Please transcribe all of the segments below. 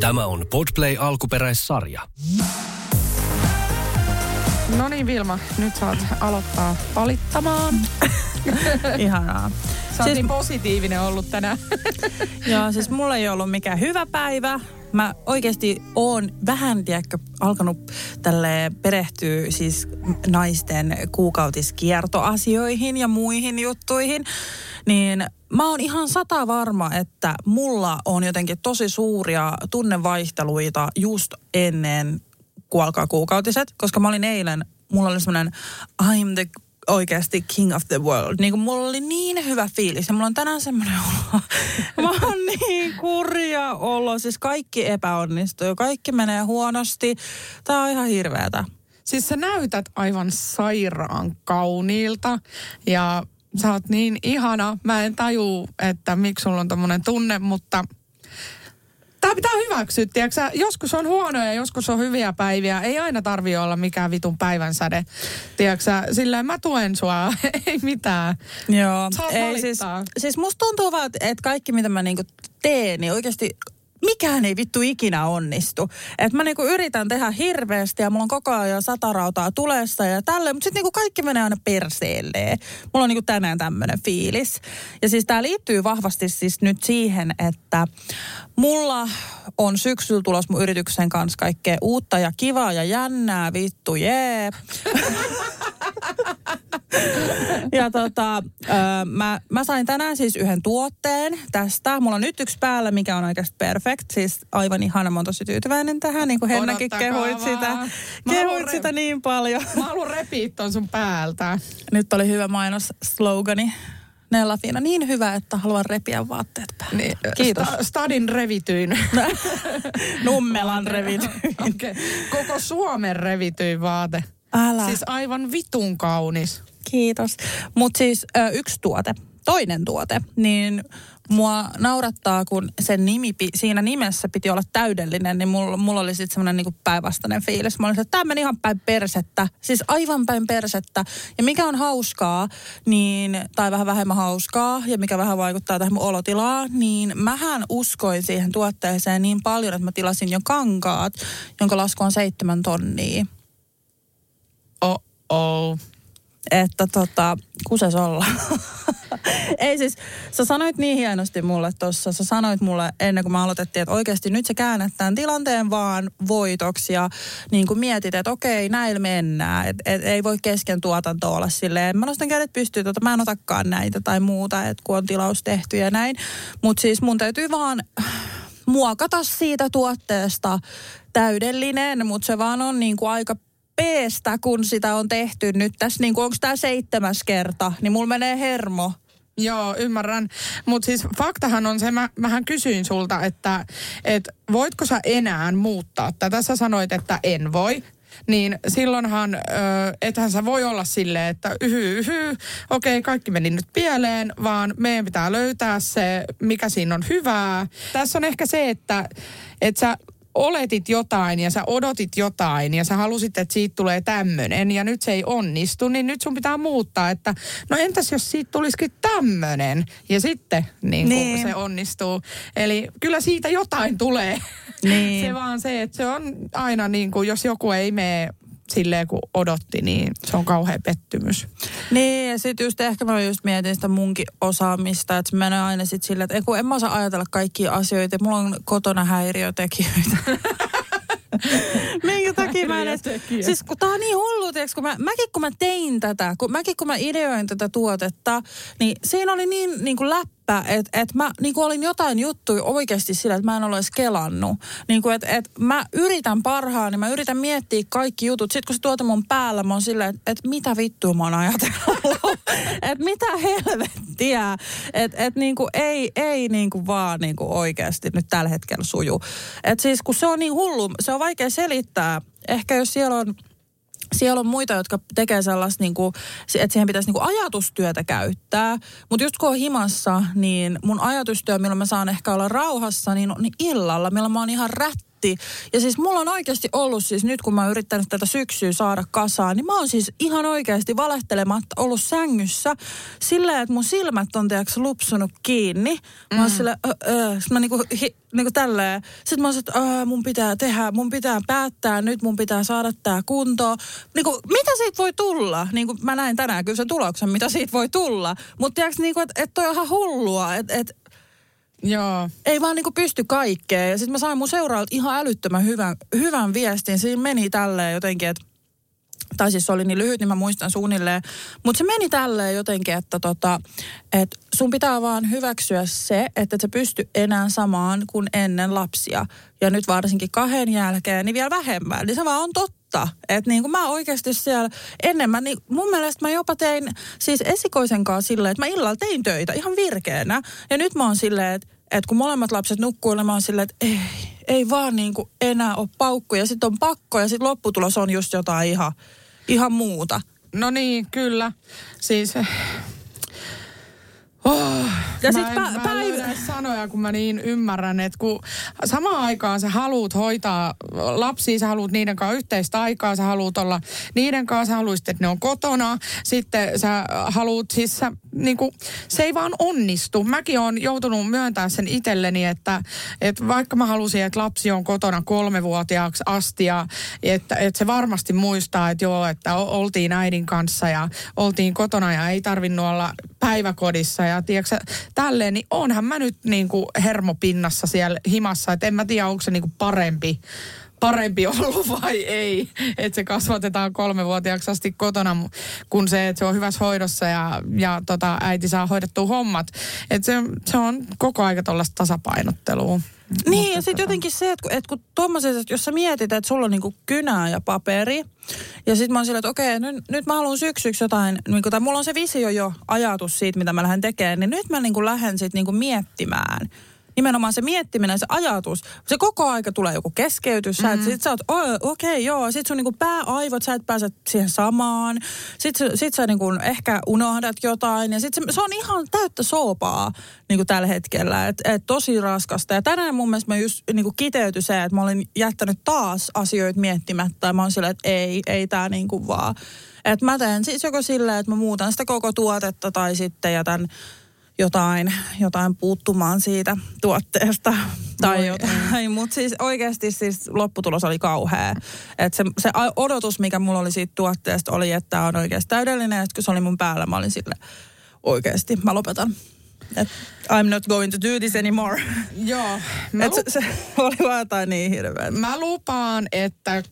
Tämä on Podplay alkuperäissarja. No niin Vilma, nyt saat aloittaa palittamaan. Ihanaa. Sä siis, niin positiivinen ollut tänään. Joo, siis mulla ei ollut mikään hyvä päivä. Mä oikeasti oon vähän, tiedäkö, alkanut tälle perehtyä siis naisten kuukautiskiertoasioihin ja muihin juttuihin. Niin mä oon ihan sata varma, että mulla on jotenkin tosi suuria tunnevaihteluita just ennen kun alkaa kuukautiset, koska mä olin eilen, mulla oli semmoinen I'm the oikeasti king of the world. Niin kuin mulla oli niin hyvä fiilis ja mulla on tänään semmoinen olo. Mä oon niin kurja olo. Siis kaikki epäonnistuu, kaikki menee huonosti. Tää on ihan hirveetä. Siis sä näytät aivan sairaan kauniilta ja sä oot niin ihana. Mä en taju, että miksi sulla on tommonen tunne, mutta Tämä pitää hyväksyä, tiiäksä? Joskus on huonoja, joskus on hyviä päiviä. Ei aina tarvi olla mikään vitun päivänsäde, tiiäksä? Sillä mä tuen sua, ei mitään. Joo, ei siis, siis musta tuntuu vaan, että kaikki mitä mä niinku teen, niin oikeasti mikään ei vittu ikinä onnistu. Et mä niinku yritän tehdä hirveästi ja mulla on koko ajan satarautaa tulessa ja tälle, mutta sitten niinku kaikki menee aina perseelleen. Mulla on niinku tänään tämmöinen fiilis. Ja siis tämä liittyy vahvasti siis nyt siihen, että mulla on syksyllä tulos mun yrityksen kanssa kaikkea uutta ja kivaa ja jännää, vittu jee. ja tota, ö, mä, mä sain tänään siis yhden tuotteen tästä. Mulla on nyt yksi päällä, mikä on oikeasti perfect. Siis aivan ihana, mä oon tosi tyytyväinen tähän. Niin kuin Hennakin kehuit sitä, kehuit sitä niin paljon. Mä haluan repiä ton sun päältä. Nyt oli hyvä mainos slogani. Nella Fiina, niin hyvä, että haluan repiä vaatteet päälle. Niin, Kiitos. Sta, stadin revityin. Nummelan revityin. okay. Koko Suomen revityin vaate. Älä. Siis aivan vitun kaunis. Kiitos. Mutta siis ö, yksi tuote, toinen tuote, niin mua naurattaa, kun sen nimi, siinä nimessä piti olla täydellinen, niin mulla, mulla oli sitten semmoinen niinku päinvastainen fiilis. Mä olin, että tämä meni ihan päin persettä, siis aivan päin persettä. Ja mikä on hauskaa, niin, tai vähän vähemmän hauskaa, ja mikä vähän vaikuttaa tähän mun olotilaan, niin mähän uskoin siihen tuotteeseen niin paljon, että mä tilasin jo kankaat, jonka lasku on seitsemän tonnia. Oh, oh että tota, kuses olla. Ei siis, sä sanoit niin hienosti mulle tuossa, sä sanoit mulle ennen kuin mä aloitettiin, että oikeasti nyt sä käännät tämän tilanteen vaan voitoksi ja niin kuin mietit, että okei, näillä mennään. Et, et, ei voi kesken tuotanto olla silleen, mä nostan kädet pystyyn, tota, mä en otakaan näitä tai muuta, että kun on tilaus tehty ja näin. Mutta siis mun täytyy vaan muokata siitä tuotteesta täydellinen, mutta se vaan on niin kuin aika peestä, kun sitä on tehty nyt tässä, niin onko tämä seitsemäs kerta, niin mulla menee hermo. Joo, ymmärrän. Mutta siis faktahan on se, mä, mähän kysyin sulta, että et voitko sä enää muuttaa tätä? Sä sanoit, että en voi. Niin silloinhan, ö, ethän sä voi olla silleen, että yhy, yhy, okei, kaikki meni nyt pieleen, vaan meidän pitää löytää se, mikä siinä on hyvää. Tässä on ehkä se, että, että sä oletit jotain ja sä odotit jotain ja sä halusit, että siitä tulee tämmöinen ja nyt se ei onnistu, niin nyt sun pitää muuttaa, että no entäs jos siitä tulisikin tämmöinen ja sitten niin niin. se onnistuu. Eli kyllä siitä jotain tulee. Niin. se vaan se, että se on aina niin kuin, jos joku ei mene silleen kun odotti, niin se on kauhean pettymys. Niin, ja sitten just ehkä mä just mietin sitä munkin osaamista, että se menee aina sitten silleen, että kun en mä osaa ajatella kaikkia asioita, mulla on kotona häiriötekijöitä. Minkä takia mä en edes... Siis kun tää on niin hullu, tiiäks, kun mä, mäkin kun mä tein tätä, kun mäkin kun mä ideoin tätä tuotetta, niin siinä oli niin, niin kuin läppä, että et mä niin kuin olin jotain juttuja oikeasti sillä, että mä en ole edes kelannut. Niin kuin, että et mä yritän parhaan, niin mä yritän miettiä kaikki jutut. Sitten kun se tuote mun päällä, mä oon silleen, että et mitä vittua mä oon ajatellut. että mitä helvettiä. Että et niin kuin ei, ei niin kuin vaan niin kuin oikeasti nyt tällä hetkellä suju. Että siis kun se on niin hullu, se on vaikea selittää. Ehkä jos siellä on siellä on muita, jotka tekee sellaista, niin kuin, että siihen pitäisi niin kuin ajatustyötä käyttää. Mutta just kun on himassa, niin mun ajatustyö, milloin mä saan ehkä olla rauhassa, niin, niin illalla, milloin mä oon ihan rätti heti. Ja siis mulla on oikeasti ollut siis nyt, kun mä oon yrittänyt tätä syksyä saada kasaan, niin mä oon siis ihan oikeasti valehtelematta ollut sängyssä silleen, että mun silmät on tiedätkö lupsunut kiinni. Mä oon mm. silleen, ö, ö. Sitten mä niinku, hi, niinku tälleen. Sitten mä oon että mun pitää tehdä, mun pitää päättää, nyt mun pitää saada tää kuntoon. Niinku, mitä siitä voi tulla? Niinku, mä näin tänään kyllä sen tuloksen, mitä siitä voi tulla. Mutta tiedätkö, niinku, että et toi on ihan hullua, että et, Joo. Ei vaan niinku pysty kaikkeen. Ja sitten mä sain mun seuraajalta ihan älyttömän hyvän, hyvän viestin. Siinä meni tälleen jotenkin, että tai siis se oli niin lyhyt, niin mä muistan suunnilleen. Mutta se meni tälleen jotenkin, että tota, et sun pitää vaan hyväksyä se, että et sä pysty enää samaan kuin ennen lapsia. Ja nyt varsinkin kahden jälkeen, niin vielä vähemmän. Niin se vaan on totta. Että niin kuin mä oikeasti siellä enemmän, niin mun mielestä mä jopa tein siis esikoisen kanssa silleen, että mä illalla tein töitä ihan virkeänä. Ja nyt mä oon silleen, että että kun molemmat lapset nukkuu, niin mä oon silleen, että ei, ei vaan niin kuin enää ole paukkuja. Sitten on pakko ja sitten lopputulos on just jotain ihan, ihan muuta. No niin, kyllä. Siis Oh, ja sit mä, en, pä- mä en sanoja, kun mä niin ymmärrän, että kun samaan aikaan sä haluut hoitaa lapsia, sä haluut niiden kanssa yhteistä aikaa, sä haluut olla niiden kanssa, sä haluaisit, että ne on kotona. Sitten sä haluut, siis sä, niin kuin, se ei vaan onnistu. Mäkin on joutunut myöntämään sen itselleni, että, että vaikka mä halusin, että lapsi on kotona kolmevuotiaaksi asti ja että, että se varmasti muistaa, että joo, että oltiin äidin kanssa ja oltiin kotona ja ei tarvinnut olla päiväkodissa ja tiedätkö, tälleen, niin onhan mä nyt niin kuin hermopinnassa siellä himassa, että en mä tiedä, onko se niin kuin parempi parempi ollut vai ei, että se kasvatetaan kolmevuotiaaksi asti kotona, kun se, että se on hyvässä hoidossa ja, ja tota, äiti saa hoidettua hommat. Että se, se on koko aika tuollaista tasapainottelua. Niin, Mutta ja sitten tota... jotenkin se, että, että kun tuommoiset, että jos sä mietit, että sulla on niinku kynää ja paperi, ja sitten mä oon silleen, että okei, nyt, nyt mä haluan syksyksi jotain, niin kun, tai mulla on se visio jo ajatus siitä, mitä mä lähden tekemään, niin nyt mä niinku lähden sitten niinku miettimään, nimenomaan se miettiminen, se ajatus, se koko aika tulee joku keskeytys. Sä, mm. sit sä oot, okei, okay, joo. Sit sun niinku pääaivot, sä et pääse siihen samaan. Sitten sit sä niinku ehkä unohdat jotain. Ja sit se, se on ihan täyttä soopaa niinku tällä hetkellä. Et, et tosi raskasta. Ja tänään mun mielestä mä just niinku kiteyty se, että mä olin jättänyt taas asioita miettimättä. Ja mä oon silleen, että ei, ei tää niinku vaan. Että mä teen siis joko silleen, että mä muutan sitä koko tuotetta tai sitten jätän jotain, jotain puuttumaan siitä tuotteesta tai Voi jotain. Mutta siis oikeasti siis lopputulos oli kauhea. Et se, se odotus, mikä mulla oli siitä tuotteesta, oli, että tämä on oikeasti täydellinen. Että kun se oli mun päällä, mä olin sille oikeasti, mä lopetan. Et I'm not going to do this anymore. Joo. Et se, se oli vaan jotain niin hirveä. Mä lupaan, että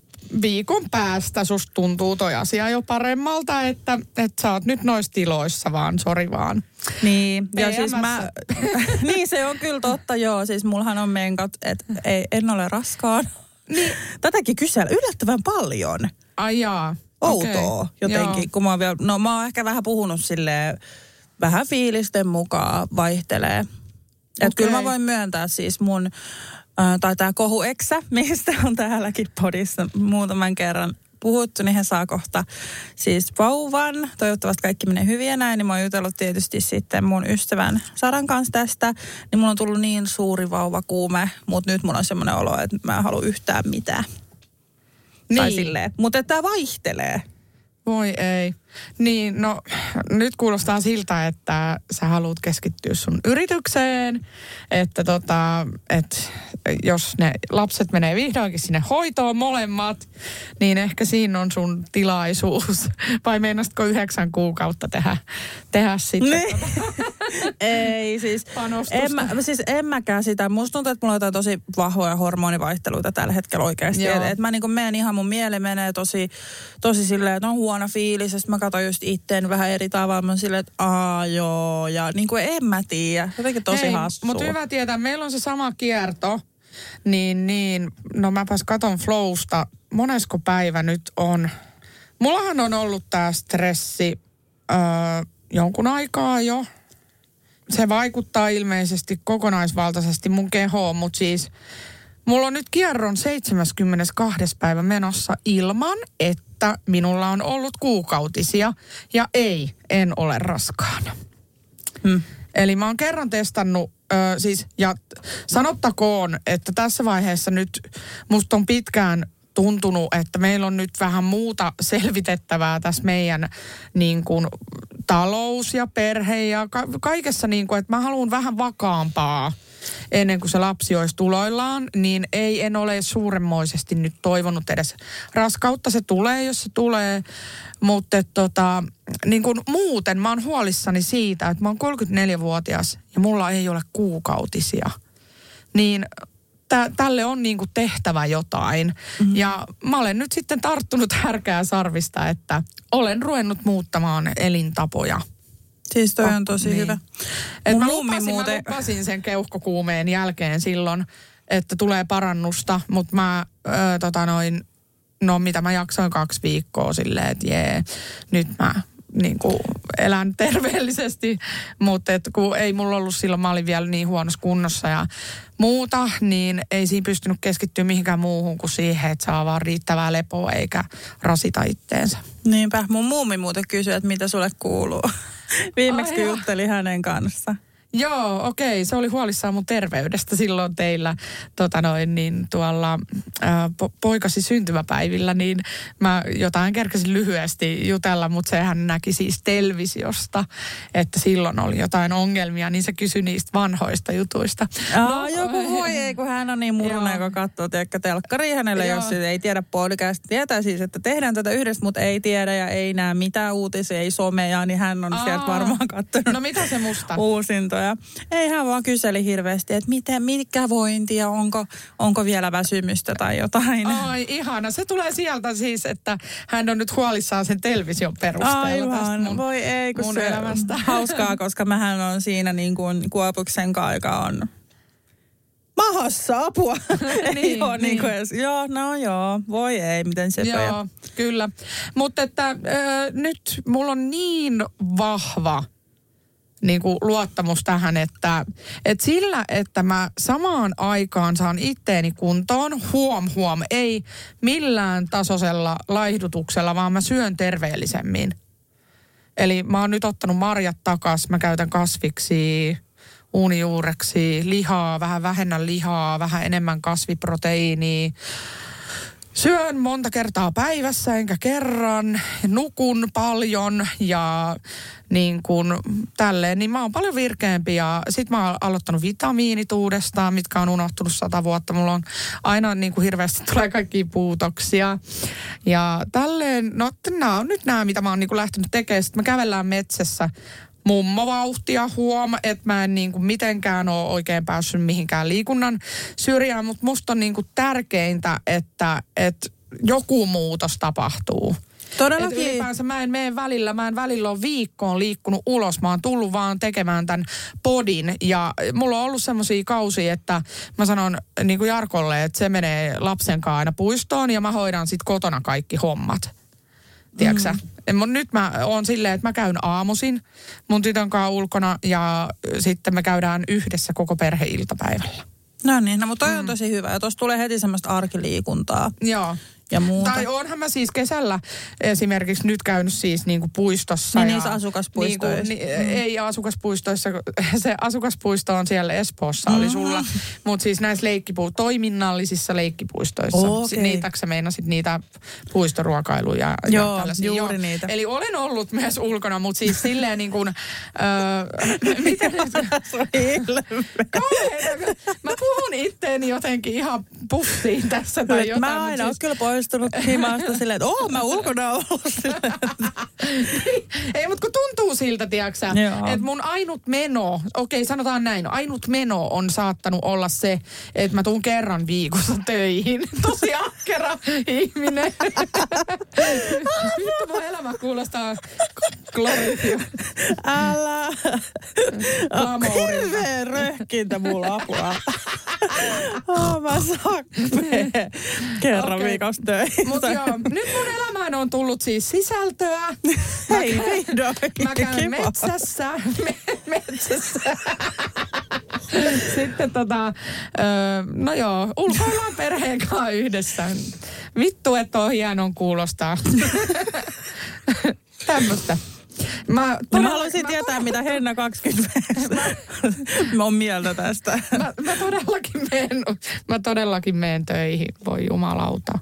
viikon päästä susta tuntuu toi asia jo paremmalta, että, että sä oot nyt noissa tiloissa vaan, sori vaan. Niin, ja siis mä, niin se on kyllä totta, joo. Siis mullahan on menkat, että ei, en ole raskaan. Niin. Tätäkin kysellä yllättävän paljon. Ai jaa. Outoa okay. jotenkin, joo. kun mä oon vielä, no mä oon ehkä vähän puhunut silleen, vähän fiilisten mukaan vaihtelee. Okay. Että kyllä mä voin myöntää siis mun tai tämä kohu Eksä, mistä on täälläkin podissa muutaman kerran puhuttu, niin he saa kohta siis vauvan. Toivottavasti kaikki menee hyvin ja näin. Niin mä oon jutellut tietysti sitten mun ystävän Saran kanssa tästä. Niin mulla on tullut niin suuri vauvakuume, mutta nyt mulla on semmoinen olo, että mä en halua yhtään mitään. Niin. Tai silleen. Mutta tämä vaihtelee. Voi ei. Niin, no nyt kuulostaa siltä, että sä haluat keskittyä sun yritykseen, että tota, et jos ne lapset menee vihdoinkin sinne hoitoon molemmat, niin ehkä siinä on sun tilaisuus. Vai meinasitko yhdeksän kuukautta tehdä, tehdä sitten? Niin. ei, siis en, mä, siis en mäkään sitä. Musta tuntuu, että mulla on jotain tosi vahvoja hormonivaihteluita tällä hetkellä oikeasti. Että et mä niin menen ihan, mun mieli menee tosi, tosi silleen, että on huono fiilis. mä katson just itteen vähän eri tavalla. Mä silleen, että aa joo. Ja niin kuin en mä tiedä. Jotenkin tosi Hei, hassua. Mutta hyvä tietää, meillä on se sama kierto. Niin, niin. No mäpäs katon Flowsta. Monesko päivä nyt on? Mullahan on ollut tää stressi öö, jonkun aikaa jo. Se vaikuttaa ilmeisesti kokonaisvaltaisesti mun kehoon, mutta siis mulla on nyt kierron 72. päivä menossa ilman, että että minulla on ollut kuukautisia ja ei, en ole raskaana. Hmm. Eli mä oon kerran testannut Ö, siis, ja sanottakoon, että tässä vaiheessa nyt musta on pitkään tuntunut, että meillä on nyt vähän muuta selvitettävää tässä meidän niin kuin, talous ja perhe ja ka- kaikessa, niin kuin, että mä haluan vähän vakaampaa ennen kuin se lapsi olisi tuloillaan, niin ei en ole suuremmoisesti nyt toivonut edes raskautta. Se tulee, jos se tulee, mutta tota, niin kuin muuten mä oon huolissani siitä, että mä oon 34-vuotias ja mulla ei ole kuukautisia. Niin tä, tälle on niin kuin tehtävä jotain. Mm-hmm. Ja mä olen nyt sitten tarttunut härkää sarvista, että olen ruvennut muuttamaan elintapoja. Siis toi on tosi niin. hyvä. Et mä, lupasin, muuten- mä lupasin sen keuhkokuumeen jälkeen silloin, että tulee parannusta, mutta mä ö, tota noin, no mitä mä jaksoin kaksi viikkoa silleen, että jee, nyt mä niin kuin elän terveellisesti, mutta et kun ei mulla ollut silloin, mä olin vielä niin huonossa kunnossa ja muuta, niin ei siinä pystynyt keskittyä mihinkään muuhun kuin siihen, että saa vaan riittävää lepoa eikä rasita itteensä. Niinpä. Mun mummi muuten kysyi, että mitä sulle kuuluu. Viimeksi joo. juttelin hänen kanssa. Joo, okei. Se oli huolissaan mun terveydestä silloin teillä tota noin, niin tuolla ää, po- poikasi syntymäpäivillä, niin mä jotain kerkesin lyhyesti jutella, mutta sehän näki siis televisiosta, että silloin oli jotain ongelmia, niin se kysyi niistä vanhoista jutuista. Aa, joku voi ei, kun hän on niin muruna, joka katsoo tiedätkö, telkkari hänelle, Joo. jos ei tiedä podcast. Tietää siis, että tehdään tätä yhdessä, mutta ei tiedä ja ei näe mitään uutisia, ei somea, niin hän on Aa. sieltä varmaan katsonut No mitä se musta? uusintoja. Ei hän vaan kyseli hirveästi, että miten, mitkä vointi ja onko, onko vielä väsymystä tai jotain. Ai ihana. Se tulee sieltä siis, että hän on nyt huolissaan sen television perusteella tästä Aivan, mun, voi ei, kun mun se elämästä. hauskaa, koska mähän on siinä niin kuin Kuopuksen kanssa, joka on mahassa apua. ei Niin, ole niin. niin. kuin edes, joo, no joo, voi ei, miten se Joo, kyllä. Mutta että ö, nyt mulla on niin vahva niin kuin luottamus tähän, että, että sillä, että mä samaan aikaan saan itteeni kuntoon, huom huom, ei millään tasoisella laihdutuksella, vaan mä syön terveellisemmin. Eli mä oon nyt ottanut marjat takas, mä käytän kasviksi, uunijuureksi, lihaa, vähän vähemmän lihaa, vähän enemmän kasviproteiiniä. Syön monta kertaa päivässä enkä kerran, nukun paljon ja niin kuin tälleen, niin mä oon paljon virkeämpi ja sit mä oon aloittanut vitamiinit uudestaan, mitkä on unohtunut sata vuotta. Mulla on aina niin kuin hirveästi tulee kaikki puutoksia ja tälleen, no nämä on nyt nämä, mitä mä oon niin kuin lähtenyt tekemään. Sitten me kävellään metsässä mummovauhtia huom, että mä en niin kuin mitenkään ole oikein päässyt mihinkään liikunnan syrjään, mutta musta on niin kuin tärkeintä, että, että joku muutos tapahtuu. Et Todellakin. ylipäänsä mä en mene välillä, mä en välillä ole viikkoon liikkunut ulos, mä oon tullut vaan tekemään tämän podin ja mulla on ollut semmoisia kausia, että mä sanon niin kuin Jarkolle, että se menee lapsen kanssa aina puistoon ja mä hoidan sitten kotona kaikki hommat. Tiedätkö mm. Mut nyt mä oon silleen, että mä käyn aamusin mun tytön kanssa ulkona ja sitten me käydään yhdessä koko perhe iltapäivällä. No niin, no, mutta toi on tosi hyvä. Ja tuossa tulee heti semmoista arkiliikuntaa Joo. Ja muuta. Tai onhan mä siis kesällä esimerkiksi nyt käynyt siis niinku puistossa. Niin ja niissä asukaspuistoissa. Niinku, ni, Ei asukaspuistoissa, se asukaspuisto on siellä Espoossa, oli sulla. Mutta siis näissä leikkipu- toiminnallisissa leikkipuistoissa. Okei. Niitäkö sä meinasit niitä puistoruokailuja Joo, ja tällaisia? juuri niitä. Eli olen ollut myös ulkona, mutta siis silleen niin kuin, öö, miten? Kauheeta, kun Mä puhun itteeni jotenkin ihan pussiin tässä tai jotain. Mä aina siis- siis... kyllä poistunut himasta silleen, että oon mä ulkona ollut. Ei, mutta kun tuntuu siltä, tiedäksä, Joo. että mun ainut meno, okei sanotaan näin, ainut meno on saattanut olla se, että mä tuun kerran viikossa töihin. Tosi ahkera ihminen. Vittu mun elämä kuulostaa glorifio. Älä. Glamourilta. Hirveä röhkintä mulla apua. Oh, mä sakkeen kerran okay. viikossa töihin. Mutta joo, nyt mun elämään on tullut siis sisältöä. Hei, vihdoinkin. Mä käyn Kiva. metsässä. Me, metsässä. Sitten tota, no joo, ulkoillaan perheen kanssa yhdessä. Vittu, että on hienon kuulostaa. Tämmöistä. Mä, no mä haluaisin mä tietää, mä, mitä Henna 20 mä oon mieltä tästä. Mä, mä todellakin meen, mä todellakin meen töihin, voi jumalauta.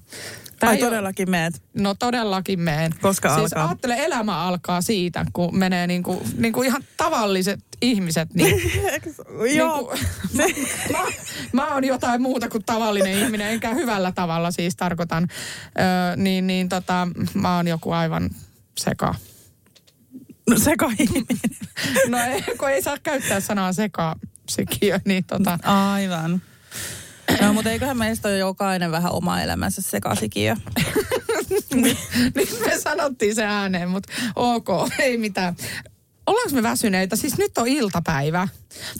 Tai todellakin meet? No todellakin meen. Koska siis alkaa? ajattele, elämä alkaa siitä, kun menee niinku, niinku ihan tavalliset ihmiset. Niin, Joo. Niinku, mä, mä, mä oon jotain muuta kuin tavallinen ihminen, enkä hyvällä tavalla siis tarkoitan. Ö, niin, niin tota, mä oon joku aivan seka. No seka no ei, kun ei saa käyttää sanaa seka sikiö, niin tota. Aivan. No, mutta eiköhän meistä ole jokainen vähän oma elämänsä sekasikiö. Nyt me sanottiin se ääneen, mutta ok, ei mitään. Ollaanko me väsyneitä? Siis nyt on iltapäivä.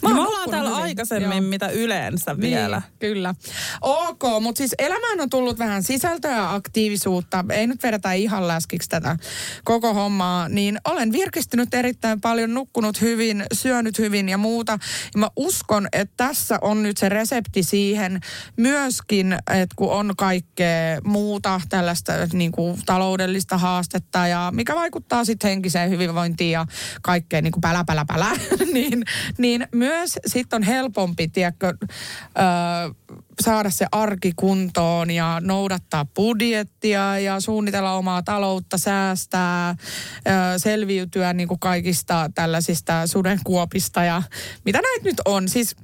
Mä me ollaan täällä hyvin. aikaisemmin, Joo. mitä yleensä niin, vielä. Kyllä. Ok, mutta siis elämään on tullut vähän sisältöä ja aktiivisuutta. Ei nyt vedetä ihan läskiksi tätä koko hommaa. Niin olen virkistynyt erittäin paljon, nukkunut hyvin, syönyt hyvin ja muuta. Ja mä uskon, että tässä on nyt se resepti siihen myöskin, että kun on kaikkea muuta tällaista niin kuin taloudellista haastetta ja mikä vaikuttaa sitten henkiseen hyvinvointiin ja kaikkeen niin kuin pälä, pälä, pälä, niin, niin myös sitten on helpompi, tiedätkö, ö, saada se arki kuntoon ja noudattaa budjettia ja suunnitella omaa taloutta, säästää, ö, selviytyä niin kuin kaikista tällaisista sudenkuopista ja mitä näitä nyt on. Siis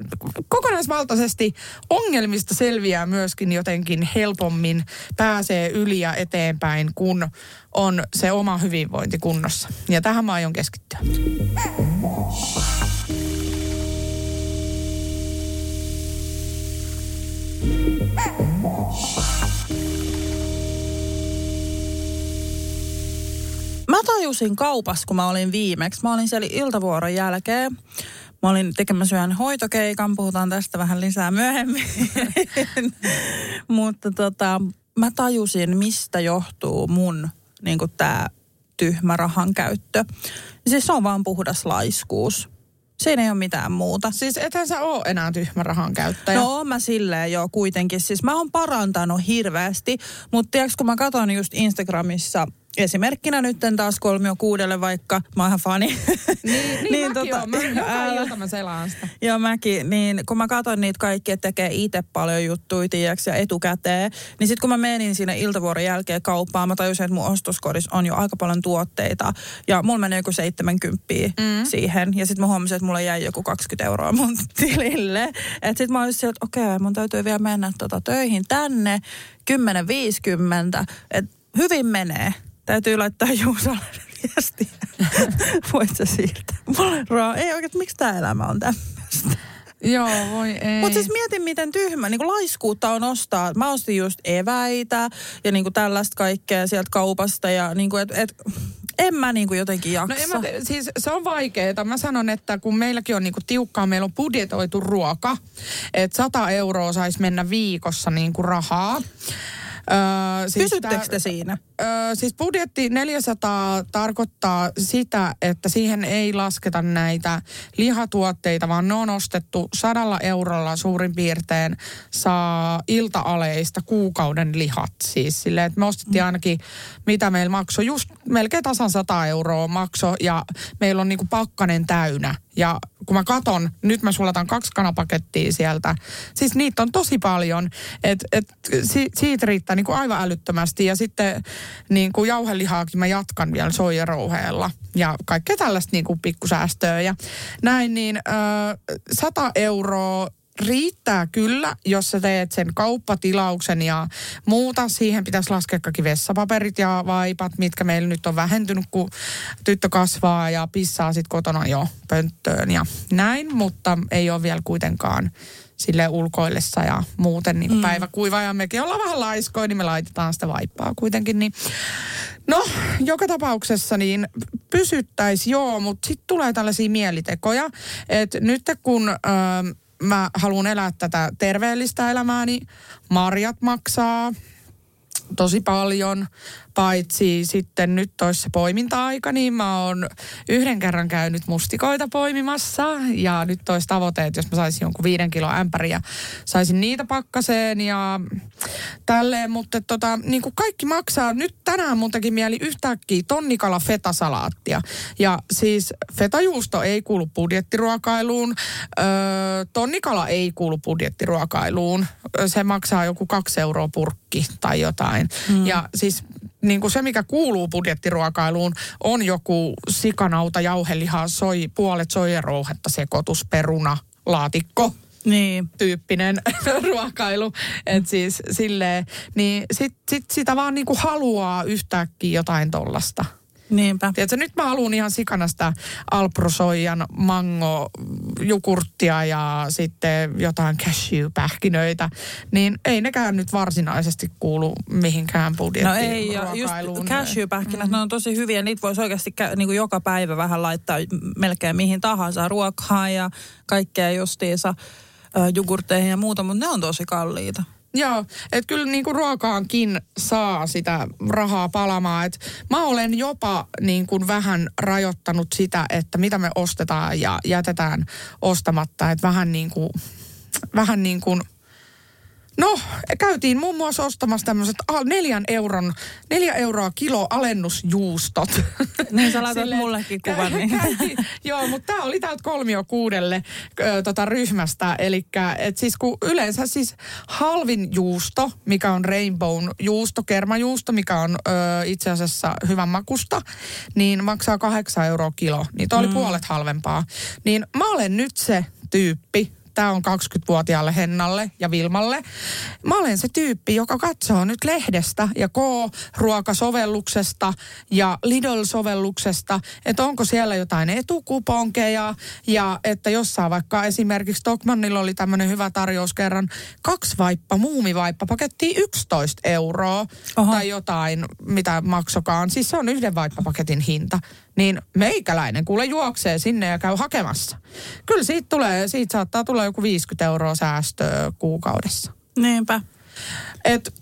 kokonaisvaltaisesti ongelmista selviää myöskin jotenkin helpommin, pääsee yli ja eteenpäin, kun on se oma hyvinvointi kunnossa. Ja tähän mä aion keskittyä. Mä tajusin kaupassa, kun mä olin viimeksi. Mä olin siellä iltavuoron jälkeen. Mä olin tekemässä yhden hoitokeikan, puhutaan tästä vähän lisää myöhemmin. Mutta tota, mä tajusin, mistä johtuu mun niin tämä tyhmä rahan käyttö. Siis se on vaan puhdas laiskuus. Siinä ei ole mitään muuta. Siis ethän sä ole enää tyhmä rahan käyttäjä. No mä silleen jo kuitenkin. Siis mä oon parantanut hirveästi, mutta tiedätkö kun mä katson just Instagramissa Esimerkkinä nyt taas kolmio kuudelle vaikka, mä oon ihan fani. Niin, niin, niin tota, oon. Mä, joka ilta mä selaan sitä. Joo, mäkin. Niin kun mä katson niitä kaikki, että tekee itse paljon juttuja, tiiäks, ja etukäteen, niin sitten kun mä menin sinne iltavuoron jälkeen kauppaan, mä tajusin, että mun ostoskodissa on jo aika paljon tuotteita. Ja mulla menee joku 70 mm. siihen. Ja sitten mä huomasin, että mulla jäi joku 20 euroa mun tilille. Että sitten mä olisin että okei, okay, mun täytyy vielä mennä tota töihin tänne. 10.50. Että hyvin menee. Täytyy laittaa Juusalle viestiä. Voit sä siirtää? Mulla ei oikein, miksi tämä elämä on tämmöistä. Joo, voi ei. Mutta siis mietin, miten tyhmä. Niin kuin laiskuutta on ostaa. Mä ostin just eväitä ja niin kuin tällaista kaikkea sieltä kaupasta. Ja niin kuin, et, et, en mä niin kuin jotenkin jaksa. No en mä te, siis se on vaikeaa. Mä sanon, että kun meilläkin on niin kuin tiukkaa, meillä on budjetoitu ruoka, että 100 euroa saisi mennä viikossa niin kuin rahaa. Öö, siis Pysyttekö te siinä? Siis budjetti 400 tarkoittaa sitä, että siihen ei lasketa näitä lihatuotteita, vaan ne on ostettu sadalla eurolla suurin piirtein saa iltaaleista kuukauden lihat. Siis silleen, että me ostettiin ainakin, mitä meillä maksoi, just melkein tasan 100 euroa makso ja meillä on niinku pakkanen täynnä ja kun mä katon, nyt mä sulatan kaksi kanapakettia sieltä. Siis niitä on tosi paljon. Et, et, si, siitä riittää niin kuin aivan älyttömästi. Ja sitten niin kuin jauhelihaakin mä jatkan vielä soijarouheella. Ja kaikkea tällaista niin kuin pikkusäästöä. Ja näin niin ö, 100 euroa riittää kyllä, jos sä teet sen kauppatilauksen ja muuta. Siihen pitäisi laskea kaikki vessapaperit ja vaipat, mitkä meillä nyt on vähentynyt, kun tyttö kasvaa ja pissaa sitten kotona jo pönttöön ja näin. Mutta ei ole vielä kuitenkaan sille ulkoillessa ja muuten niin mm. päivä kuiva ja mekin ollaan vähän laiskoja, niin me laitetaan sitä vaippaa kuitenkin. Niin. No, joka tapauksessa niin pysyttäisi joo, mutta sitten tulee tällaisia mielitekoja, että nyt kun... Öö, mä haluan elää tätä terveellistä elämää, niin marjat maksaa tosi paljon, paitsi sitten nyt toissa poiminta-aika, niin mä oon yhden kerran käynyt mustikoita poimimassa ja nyt tois tavoite, että jos mä saisin jonkun viiden kilon ämpäriä, saisin niitä pakkaseen ja tälleen, mutta tota, niin kuin kaikki maksaa, nyt tänään mun teki mieli yhtäkkiä tonnikala fetasalaattia. Ja siis fetajuusto ei kuulu budjettiruokailuun, öö, tonnikala ei kuulu budjettiruokailuun, se maksaa joku kaksi euroa purkki tai jotain. Mm. Ja siis niin kuin se, mikä kuuluu budjettiruokailuun, on joku sikanauta, jauhelihaa, soi, puolet soijarouhetta, sekoitus, peruna, laatikko. Niin. tyyppinen ruokailu. että siis silleen, niin sit, sit sitä vaan niinku haluaa yhtäkkiä jotain tollasta. Niinpä. Tiedätkö, nyt mä haluan ihan sikana sitä alprosoijan mango jukurttia ja sitten jotain cashew-pähkinöitä. Niin ei nekään nyt varsinaisesti kuulu mihinkään budjettiin. No ei, ja just cashew-pähkinät, mm. ne on tosi hyviä. Niitä voisi oikeasti niin kuin joka päivä vähän laittaa melkein mihin tahansa ruokaa ja kaikkea justiinsa jogurteihin ja muuta, mutta ne on tosi kalliita. Joo, että kyllä niin kuin ruokaankin saa sitä rahaa palamaan. Et mä olen jopa niin kuin vähän rajoittanut sitä, että mitä me ostetaan ja jätetään ostamatta. Että vähän niin kuin, vähän niin kuin – No, käytiin muun muassa ostamassa tämmöiset neljän euron, neljä euroa kilo alennusjuustot. Niin sä laitat mullekin kuvan. Niin. joo, mutta tämä oli täältä kolmio kuudelle ö, tota, ryhmästä. Eli siis kun yleensä siis halvin juusto, mikä on Rainbow juusto, kermajuusto, mikä on ö, itse asiassa hyvän makusta, niin maksaa kahdeksan euroa kilo. Niin toi mm. oli puolet halvempaa. Niin mä olen nyt se tyyppi, tämä on 20-vuotiaalle Hennalle ja Vilmalle. Mä olen se tyyppi, joka katsoo nyt lehdestä ja K-ruokasovelluksesta ja Lidl-sovelluksesta, että onko siellä jotain etukuponkeja ja että jossain vaikka esimerkiksi Stockmannilla oli tämmöinen hyvä tarjous kerran, kaksi vaippa, muumivaippa, paketti 11 euroa Oho. tai jotain, mitä maksokaan. Siis se on yhden vaippapaketin hinta niin meikäläinen kuule juoksee sinne ja käy hakemassa. Kyllä siitä tulee, siitä saattaa tulla joku 50 euroa säästöä kuukaudessa. Niinpä. Et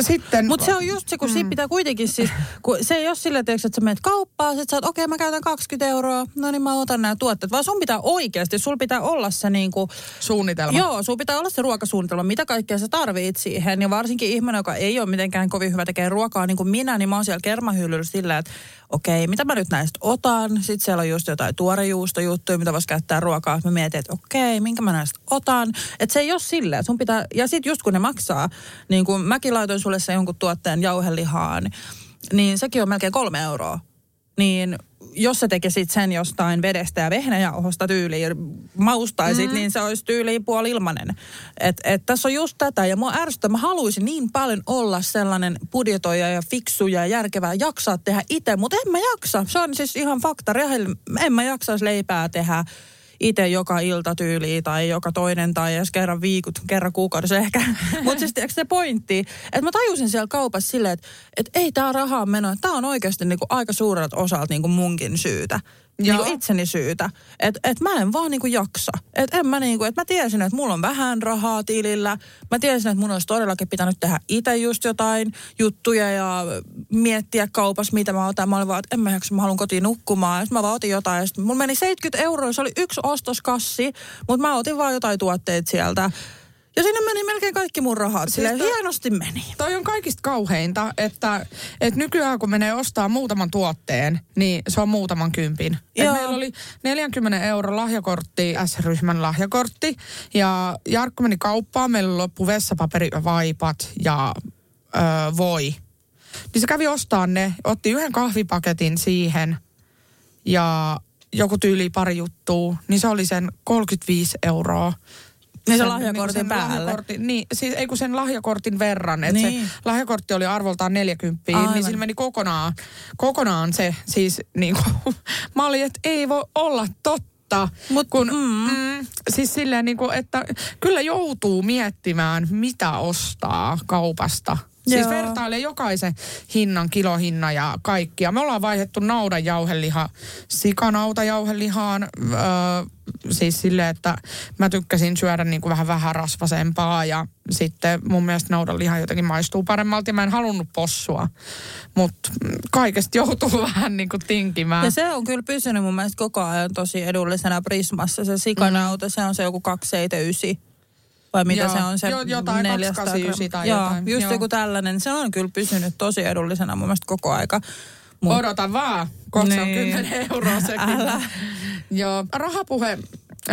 sitten... Mutta se on just se, kun mm. siinä pitää kuitenkin siis, kun se ei ole sillä, että sä menet kauppaan, sit sä oot, okei okay, mä käytän 20 euroa, no niin mä otan nämä tuotteet, vaan sun pitää oikeasti, sul pitää olla se niinku... Suunnitelma. Joo, sun pitää olla se ruokasuunnitelma, mitä kaikkea sä tarvit siihen. Ja varsinkin ihminen, joka ei ole mitenkään kovin hyvä tekee ruokaa, niin kuin minä, niin mä oon siellä kermahyllyllä sillä, että okei, okay, mitä mä nyt näistä otan. Sitten siellä on just jotain tuorejuustojuttuja, mitä voisi käyttää ruokaa. Mä mietin, että okei, okay, minkä mä näistä otan. Että se ei ole silleen, sun pitää, ja sitten just kun ne maksaa, niin kuin mäkin laitoin sulle se jonkun tuotteen jauhelihaan, niin sekin on melkein kolme euroa. Niin jos sä tekisit sen jostain vedestä ja vehnäjauhosta tyyliin, maustaisit, mm. niin se olisi tyyliin puoli ilmanen. Et, et tässä on just tätä. Ja mua ärsyttää, mä haluaisin niin paljon olla sellainen budjetoija ja fiksu ja järkevää, jaksaa tehdä itse, mutta en mä jaksa. Se on siis ihan fakta. En mä jaksaisi leipää tehdä itse joka ilta tyyliin tai joka toinen tai edes kerran viikot, kerran kuukaudessa ehkä. Mutta siis se pointti, että mä tajusin siellä kaupassa silleen, että, että ei tämä rahaa meno. Tämä on oikeasti niinku aika suurelta osalta niinku munkin syytä niinku itseni syytä. Että et mä en vaan niinku jaksa. Että en mä niinku, että mä tiesin, että mulla on vähän rahaa tilillä. Mä tiesin, että mun olisi todellakin pitänyt tehdä itse just jotain juttuja ja miettiä kaupassa, mitä mä otan. Mä olin vaan, että en mä jaksa, mä haluan kotiin nukkumaan. Sitten mä vaan otin jotain. Ja mulla meni 70 euroa, se oli yksi ostoskassi, mutta mä otin vaan jotain tuotteita sieltä. Ja sinne meni melkein kaikki mun rahat. Siis to, hienosti meni. Toi on kaikista kauheinta, että, että nykyään kun menee ostaa muutaman tuotteen, niin se on muutaman kympin. Et meillä oli 40 euro lahjakortti, S-ryhmän lahjakortti. Ja Jarkko meni kauppaan, meillä loppu vessapaperi, vaipat ja öö, voi. Niin se kävi ostaa ne, otti yhden kahvipaketin siihen ja joku tyyli pari juttua, niin se oli sen 35 euroa. Niin se lahjakortin niin päälle. Lahjakortin, niin, siis ei kun sen lahjakortin verran. Että niin. se lahjakortti oli arvoltaan 40, Aivan. niin sillä meni kokonaan, kokonaan se. Siis niin kuin, mä olin, että ei voi olla totta. Mut, kun, mm. Mm, siis silleen niin kuin, että kyllä joutuu miettimään, mitä ostaa kaupasta. Siis Joo. vertailee jokaisen hinnan, kilohinna ja kaikkia. Me ollaan vaihdettu naudan jauheliha sikanautajauhelihaan. Öö, siis silleen, että mä tykkäsin syödä niin kuin vähän vähän rasvasempaa ja sitten mun mielestä naudanliha jotenkin maistuu paremmalta ja mä en halunnut possua. Mutta kaikesta joutuu vähän niin kuin tinkimään. Ja se on kyllä pysynyt mun mielestä koko ajan tosi edullisena Prismassa. Se sikanauta, mm. se on se joku 279 vai mitä Joo. se on se Jo- jotain 400 289 tai Joo, jotain. just Joo. joku tällainen. Se on kyllä pysynyt tosi edullisena mun mielestä koko aika. Mut- Odota vaan, kohta se on Niin. 10 euroa sekin. Älä. Joo, rahapuhe, ö,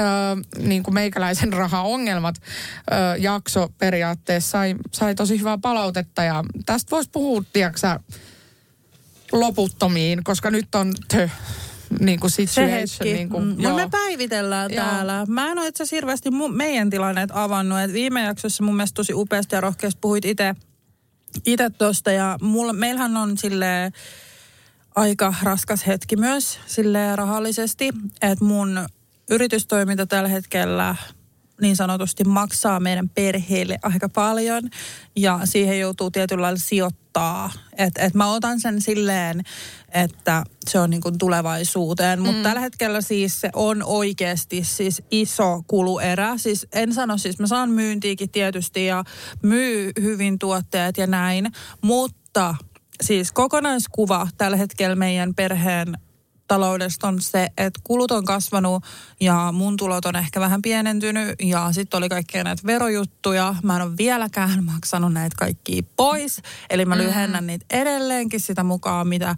niin kuin meikäläisen rahaongelmat ö, jakso periaatteessa sai, sai tosi hyvää palautetta ja tästä voisi puhua, tiedätkö loputtomiin, koska nyt on tö, niin kuin Se situation. hetki. Niin kuin, mm. joo. me päivitellään Joo. täällä. Mä en ole itse asiassa hirveästi mu- meidän tilanneet avannut. Et viime jaksossa mun mielestä tosi upeasti ja rohkeasti puhuit itse itse tuosta. Ja mulla, meillähän on sille aika raskas hetki myös sille rahallisesti. Että mun yritystoiminta tällä hetkellä niin sanotusti maksaa meidän perheelle aika paljon ja siihen joutuu tietyllä lailla sijoittaa. Et, et mä otan sen silleen, että se on niin kuin tulevaisuuteen, mutta mm. tällä hetkellä siis se on oikeasti siis iso kuluerä. Siis en sano siis, mä saan myyntiikin tietysti ja myy hyvin tuotteet ja näin, mutta siis kokonaiskuva tällä hetkellä meidän perheen taloudesta on se, että kulut on kasvanut ja mun tulot on ehkä vähän pienentynyt ja sitten oli kaikkia näitä verojuttuja. Mä en ole vieläkään maksanut näitä kaikkia pois. Eli mä lyhennän niitä edelleenkin sitä mukaan, mitä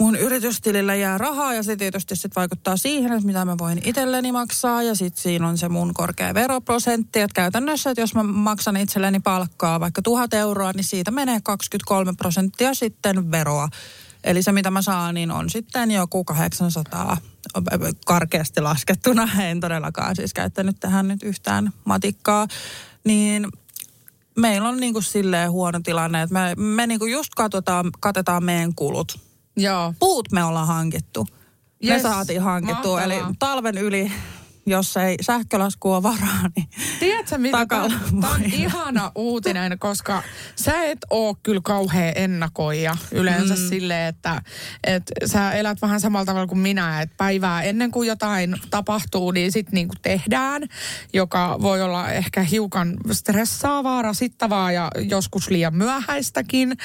mun yritystilillä jää rahaa ja se tietysti sitten vaikuttaa siihen, että mitä mä voin itselleni maksaa ja sitten siinä on se mun korkea veroprosentti, että käytännössä, että jos mä maksan itselleni palkkaa vaikka tuhat euroa, niin siitä menee 23 prosenttia sitten veroa. Eli se, mitä mä saan, niin on sitten joku 800 karkeasti laskettuna. En todellakaan siis käyttänyt tähän nyt yhtään matikkaa. Niin meillä on niin kuin silleen huono tilanne, että me, me niin kuin just katsotaan, katetaan meidän kulut. Joo. Puut me ollaan hankittu. Yes, me saatiin hankittua. mahtavaa. Eli talven yli, jos ei sähkölaskua varaa, niin Tiedätkö mitä? Tämä on, ihana uutinen, koska sä et oo kyllä kauhean ennakoija yleensä mm. silleen, että et sä elät vähän samalla tavalla kuin minä, että päivää ennen kuin jotain tapahtuu, niin sitten niinku tehdään, joka voi olla ehkä hiukan stressaavaa, rasittavaa ja joskus liian myöhäistäkin,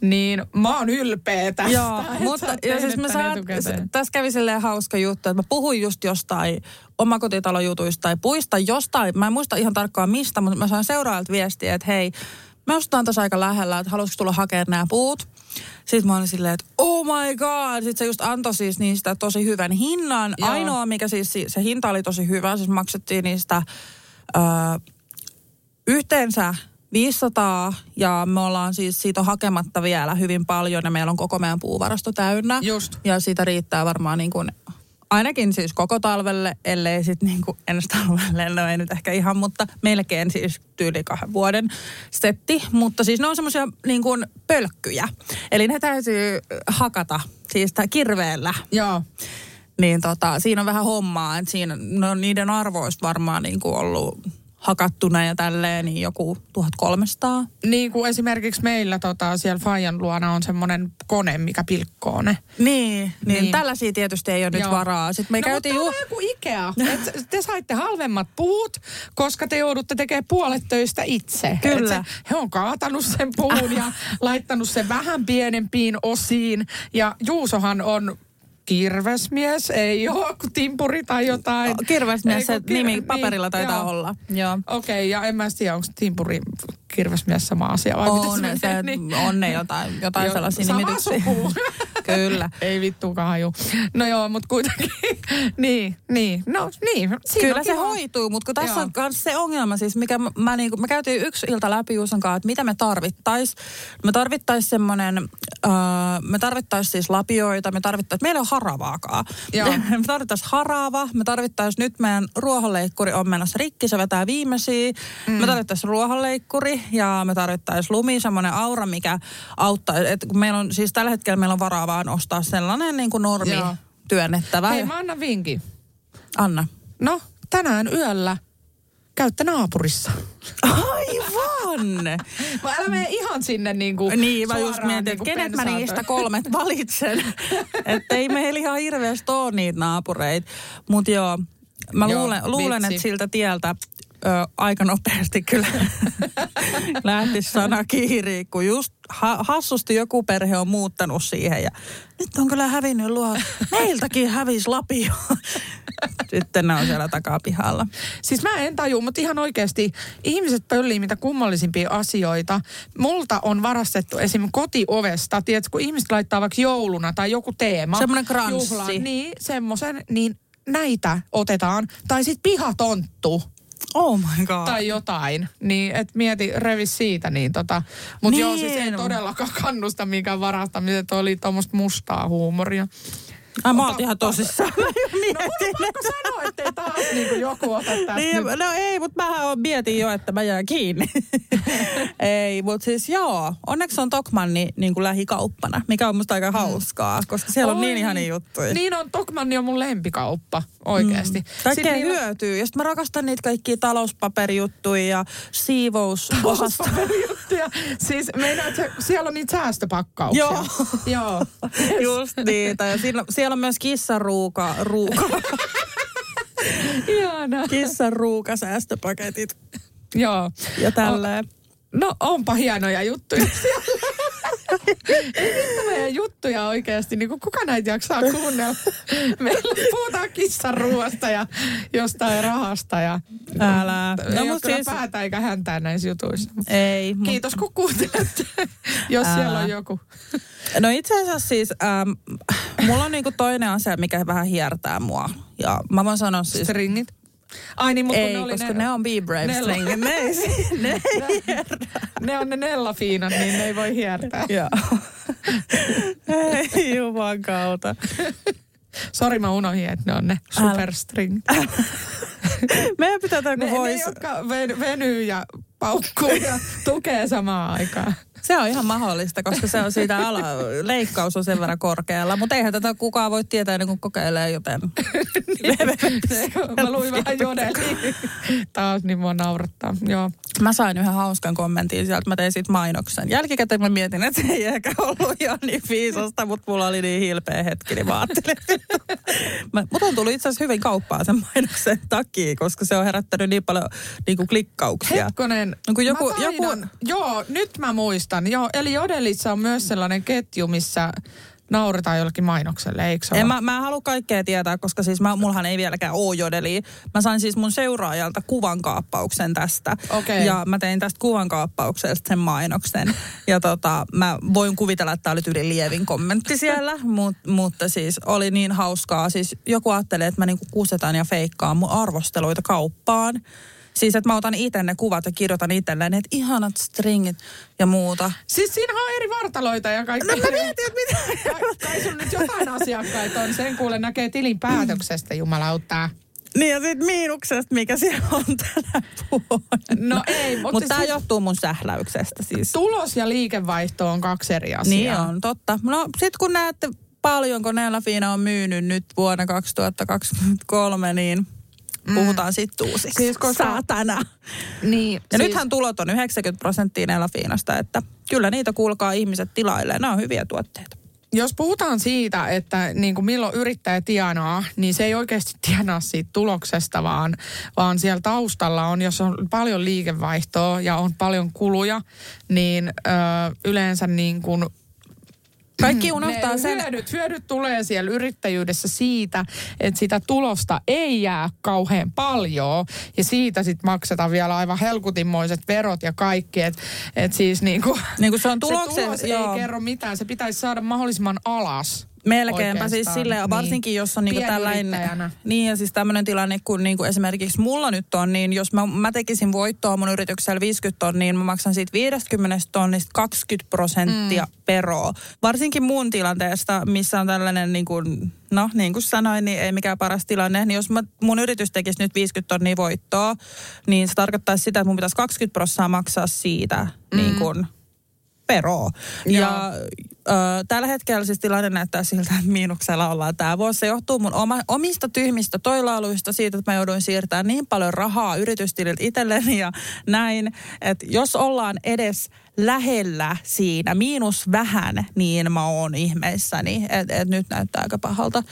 niin mä oon ylpeä tästä. Joo, että mutta ja siis mä saan, etukäteen. tässä kävi silleen hauska juttu, että mä puhuin just jostain omakotitalojutuista tai puista jostain. Mä en muista ihan tarkkaan mistä, mutta mä sain seuraajalta viestiä, että hei, me ostetaan tässä aika lähellä, että haluaisitko tulla hakemaan nämä puut. Sitten mä olin silleen, että oh my god. Sitten se just antoi siis niistä tosi hyvän hinnan. Joo. Ainoa, mikä siis, se hinta oli tosi hyvä, siis maksettiin niistä öö, yhteensä 500 ja me ollaan siis siitä hakematta vielä hyvin paljon ja meillä on koko meidän puuvarasto täynnä. Just. Ja siitä riittää varmaan niin kuin ainakin siis koko talvelle, ellei sitten niin kuin ensi talvelle, no ei nyt ehkä ihan, mutta melkein siis tyyli kahden vuoden setti. Mutta siis ne on semmoisia niin kuin pölkkyjä. Eli ne täytyy hakata siis kirveellä. Joo. Niin tota, siinä on vähän hommaa, että siinä no, niiden arvoista varmaan niin kuin ollut hakattuna ja tälleen, niin joku 1300. Niin kuin esimerkiksi meillä tota, siellä Fajan luona on semmoinen kone, mikä pilkkoo ne. Niin, niin, Niin. tällaisia tietysti ei ole nyt Joo. varaa. Sitten me no, käytiin mutta ju... kuin Ikea. Et te saitte halvemmat puut, koska te joudutte tekemään puolet töistä itse. Kyllä. Se, he on kaatanut sen puun ja laittanut sen vähän pienempiin osiin. Ja Juusohan on kirvesmies, ei ole timpuri tai jotain. Kirvesmies, Ei se kir- nimi niin, paperilla taitaa joo. olla. Joo. Okei, okay, ja en mä tiedä, onko timpuri kirvesmies sama asia vai On, miten se, menee, niin- on ne jotain, jotain Joo, sellaisia sama nimityksiä. suku. Kyllä. Ei vittuakaan haju. No joo, mutta kuitenkin. niin, niin. No niin. siinä Kyllä on se kiva. hoituu, mutta kun tässä Joo. on myös se ongelma siis, mikä mä, mä, niinku, me käytiin yksi ilta läpi Juuson kanssa, että mitä me tarvittais. Me tarvittais semmoinen, äh, me tarvittais siis lapioita, me tarvittais, meillä ei ole haravaakaan. Joo. me tarvittais harava, me tarvittais nyt meidän ruohonleikkuri on menossa rikki, se vetää viimeisiä. Mm. Me tarvittais ruohonleikkuri ja me tarvittais lumi, semmoinen aura, mikä auttaa. Et kun meillä on, siis tällä hetkellä meillä on varaa vaan ostaa sellainen niin kuin normi Joo. työnnettävä. Hei, mä annan vinkin. Anna. No, tänään yöllä käytte naapurissa. Aivan! Mä älä mene ihan sinne niin kuin Niin, mä just mietin, että kenet mä niistä kolmet valitsen. että ei meillä ihan hirveästi ole niitä naapureita. Mutta joo, mä Joo, luulen, luulen että siltä tieltä ö, aika nopeasti kyllä lähti sana kiiriin, kun just ha, hassusti joku perhe on muuttanut siihen ja nyt on kyllä hävinnyt luo. Meiltäkin hävisi Lapio. Sitten ne on siellä takapihalla. Siis mä en taju, mutta ihan oikeasti ihmiset pöllii mitä kummallisimpia asioita. Multa on varastettu esim. kotiovesta, tiedätkö, kun ihmiset laittaa vaikka jouluna tai joku teema. Semmoinen kranssi. juhlaan, Niin, semmoisen, niin näitä otetaan. Tai sitten pihatonttu Oh my god. tai jotain. Niin, et mieti, revi siitä. Niin tota. Mutta joo, siis ei Niin. todellakaan kannusta mikään varastamiset. Oli tuommoista mustaa huumoria. Ai, mä oon ihan tosissaan. No on pakko sanoa, ettei taas niinku joku ota tästä Niin, nyt. no ei, mutta mähän on mietin jo, että mä jään kiinni. ei, mutta siis joo, onneksi on Tokmanni niin kuin lähikauppana, mikä on musta aika hauskaa, koska siellä on Oi. niin ihania juttuja. Niin on, Tokmanni on mun lempikauppa, oikeasti. Mm. Kaikkea hyötyy. Ja sitten mä rakastan niitä kaikkia talouspaperijuttuja ja siivousosasto. juttuja. Siis meinaat, se- siellä on niitä säästöpakkauksia. Joo. Joo. Just niitä. Ja siinä, siellä on myös kissaruuka, ruuka, Ihana. kissaruuka säästöpaketit Joo. ja tälleen. No onpa hienoja juttuja siellä. Meidän juttuja oikeasti, niin kuin kuka näitä jaksaa kuunnella. Meillä puhutaan kissan ruoasta ja jostain rahasta ja Älä. ei No, ole siis- päätä eikä häntää näissä jutuissa. Ei. mut- Kiitos kun kuuntelet, jos Älä. siellä on joku. No itse asiassa siis, ähm, mulla on niinku toinen asia, mikä vähän hiertää mua. Ja mä voin sanoa siis... Stringit. Ai niin, mutta Ei, ne, oli koska ne, ne on Be Brave Nella. stringit. Ne ei, ne ei ne on ne nellafiinat, niin ne ei voi hiertää. Joo. Ei juman kautta. Sori, mä unohdin, että ne on ne superstring. Meidän pitää tämä Ne, kun ne, jotka ven- venyy ja paukkuu ja tukee samaan aikaan. Se on ihan mahdollista, koska se on siitä ala, leikkaus on sen verran korkealla. Mutta eihän tätä kukaan voi tietää ennen kuin kokeilee, joten... Mä luin vähän jodeliin taas, niin mua naurattaa. Joo. Mä sain yhden hauskan kommentin sieltä, mä tein siitä mainoksen. Jälkikäteen mä mietin, että se ei ehkä ollut ihan niin viisasta, mutta mulla oli niin hilpeä hetki, niin mä ajattelin, mutta on tullut itse asiassa hyvin kauppaa sen mainoksen takia, koska se on herättänyt niin paljon niin kuin klikkauksia. Hetkonen. No kun joku- joku- Joo, nyt mä muistan. Joo, eli Jodelissa on myös sellainen ketju, missä nauretaan jollekin mainokselle, eikö se En, ole? mä, mä en halua kaikkea tietää, koska siis mä, mullahan ei vieläkään ole jodeli. Mä sain siis mun seuraajalta kuvankaappauksen tästä. Okei. Ja mä tein tästä kuvankaappauksesta sen mainoksen. Ja tota, mä voin kuvitella, että tämä oli tyyli lievin kommentti siellä, mut, mutta siis oli niin hauskaa. Siis joku ajattelee, että mä niinku kusetan ja feikkaan mun arvosteluita kauppaan. Siis, että mä otan itse ne kuvat ja kirjoitan itselleen, että ihanat stringit ja muuta. Siis siinä on eri vartaloita ja kaikki. No mä mietin, että mitä... Kai- Kai sun nyt jotain asiakkaita on. Sen kuule näkee tilin päätöksestä, jumalauttaa. Niin ja sitten miinuksesta, mikä siellä on tänä vuonna. No ei, mutta Mutta tämä siis- johtuu mun sähläyksestä siis. Tulos ja liikevaihto on kaksi eri asiaa. Niin on, totta. No sit kun näette paljonko Nella on myynyt nyt vuonna 2023, niin puhutaan sitten uusiksi. Siis koska- Saatana. Niin, Ja siis... nythän tulot on 90 prosenttia Nella Fiinasta, että kyllä niitä kuulkaa ihmiset tilailee. Nämä on hyviä tuotteita. jos puhutaan siitä, että niin kuin milloin yrittäjä tienaa, niin se ei oikeasti tienaa siitä tuloksesta, vaan, vaan siellä taustalla on, jos on paljon liikevaihtoa ja on paljon kuluja, niin ö, yleensä niin kuin Kaikki unohtaa ne sen. Hyödyt, hyödyt tulee siellä yrittäjyydessä siitä, että sitä tulosta ei jää kauhean paljon ja siitä sitten maksetaan vielä aivan helkutinmoiset verot ja kaikki. Että et siis niinku, Niin kuin se on se tuloksen, tulos joo. ei kerro mitään, se pitäisi saada mahdollisimman alas. Melkeinpä siis silleen, varsinkin niin. jos on niinku tällainen, niin ja siis tämmöinen tilanne, kun niinku esimerkiksi mulla nyt on, niin jos mä, mä tekisin voittoa mun yrityksellä 50 tonnia, niin mä maksan siitä 50 tonnista 20 prosenttia mm. peroa. Varsinkin mun tilanteesta, missä on tällainen niin kuin, no niin kuin sanoin, niin ei mikään paras tilanne, niin jos mä, mun yritys tekisi nyt 50 tonnia voittoa, niin se tarkoittaisi sitä, että mun pitäisi 20 prosenttia maksaa siitä mm. niin peroa. Ja ö, tällä hetkellä siis tilanne näyttää siltä, että miinuksella ollaan tämä vuosi. Se johtuu mun oma, omista tyhmistä toilailuista siitä, että mä jouduin siirtämään niin paljon rahaa yritystililtä itselleni ja näin. Että jos ollaan edes lähellä siinä, miinus vähän, niin mä oon ihmeissäni. Että et nyt näyttää aika pahalta.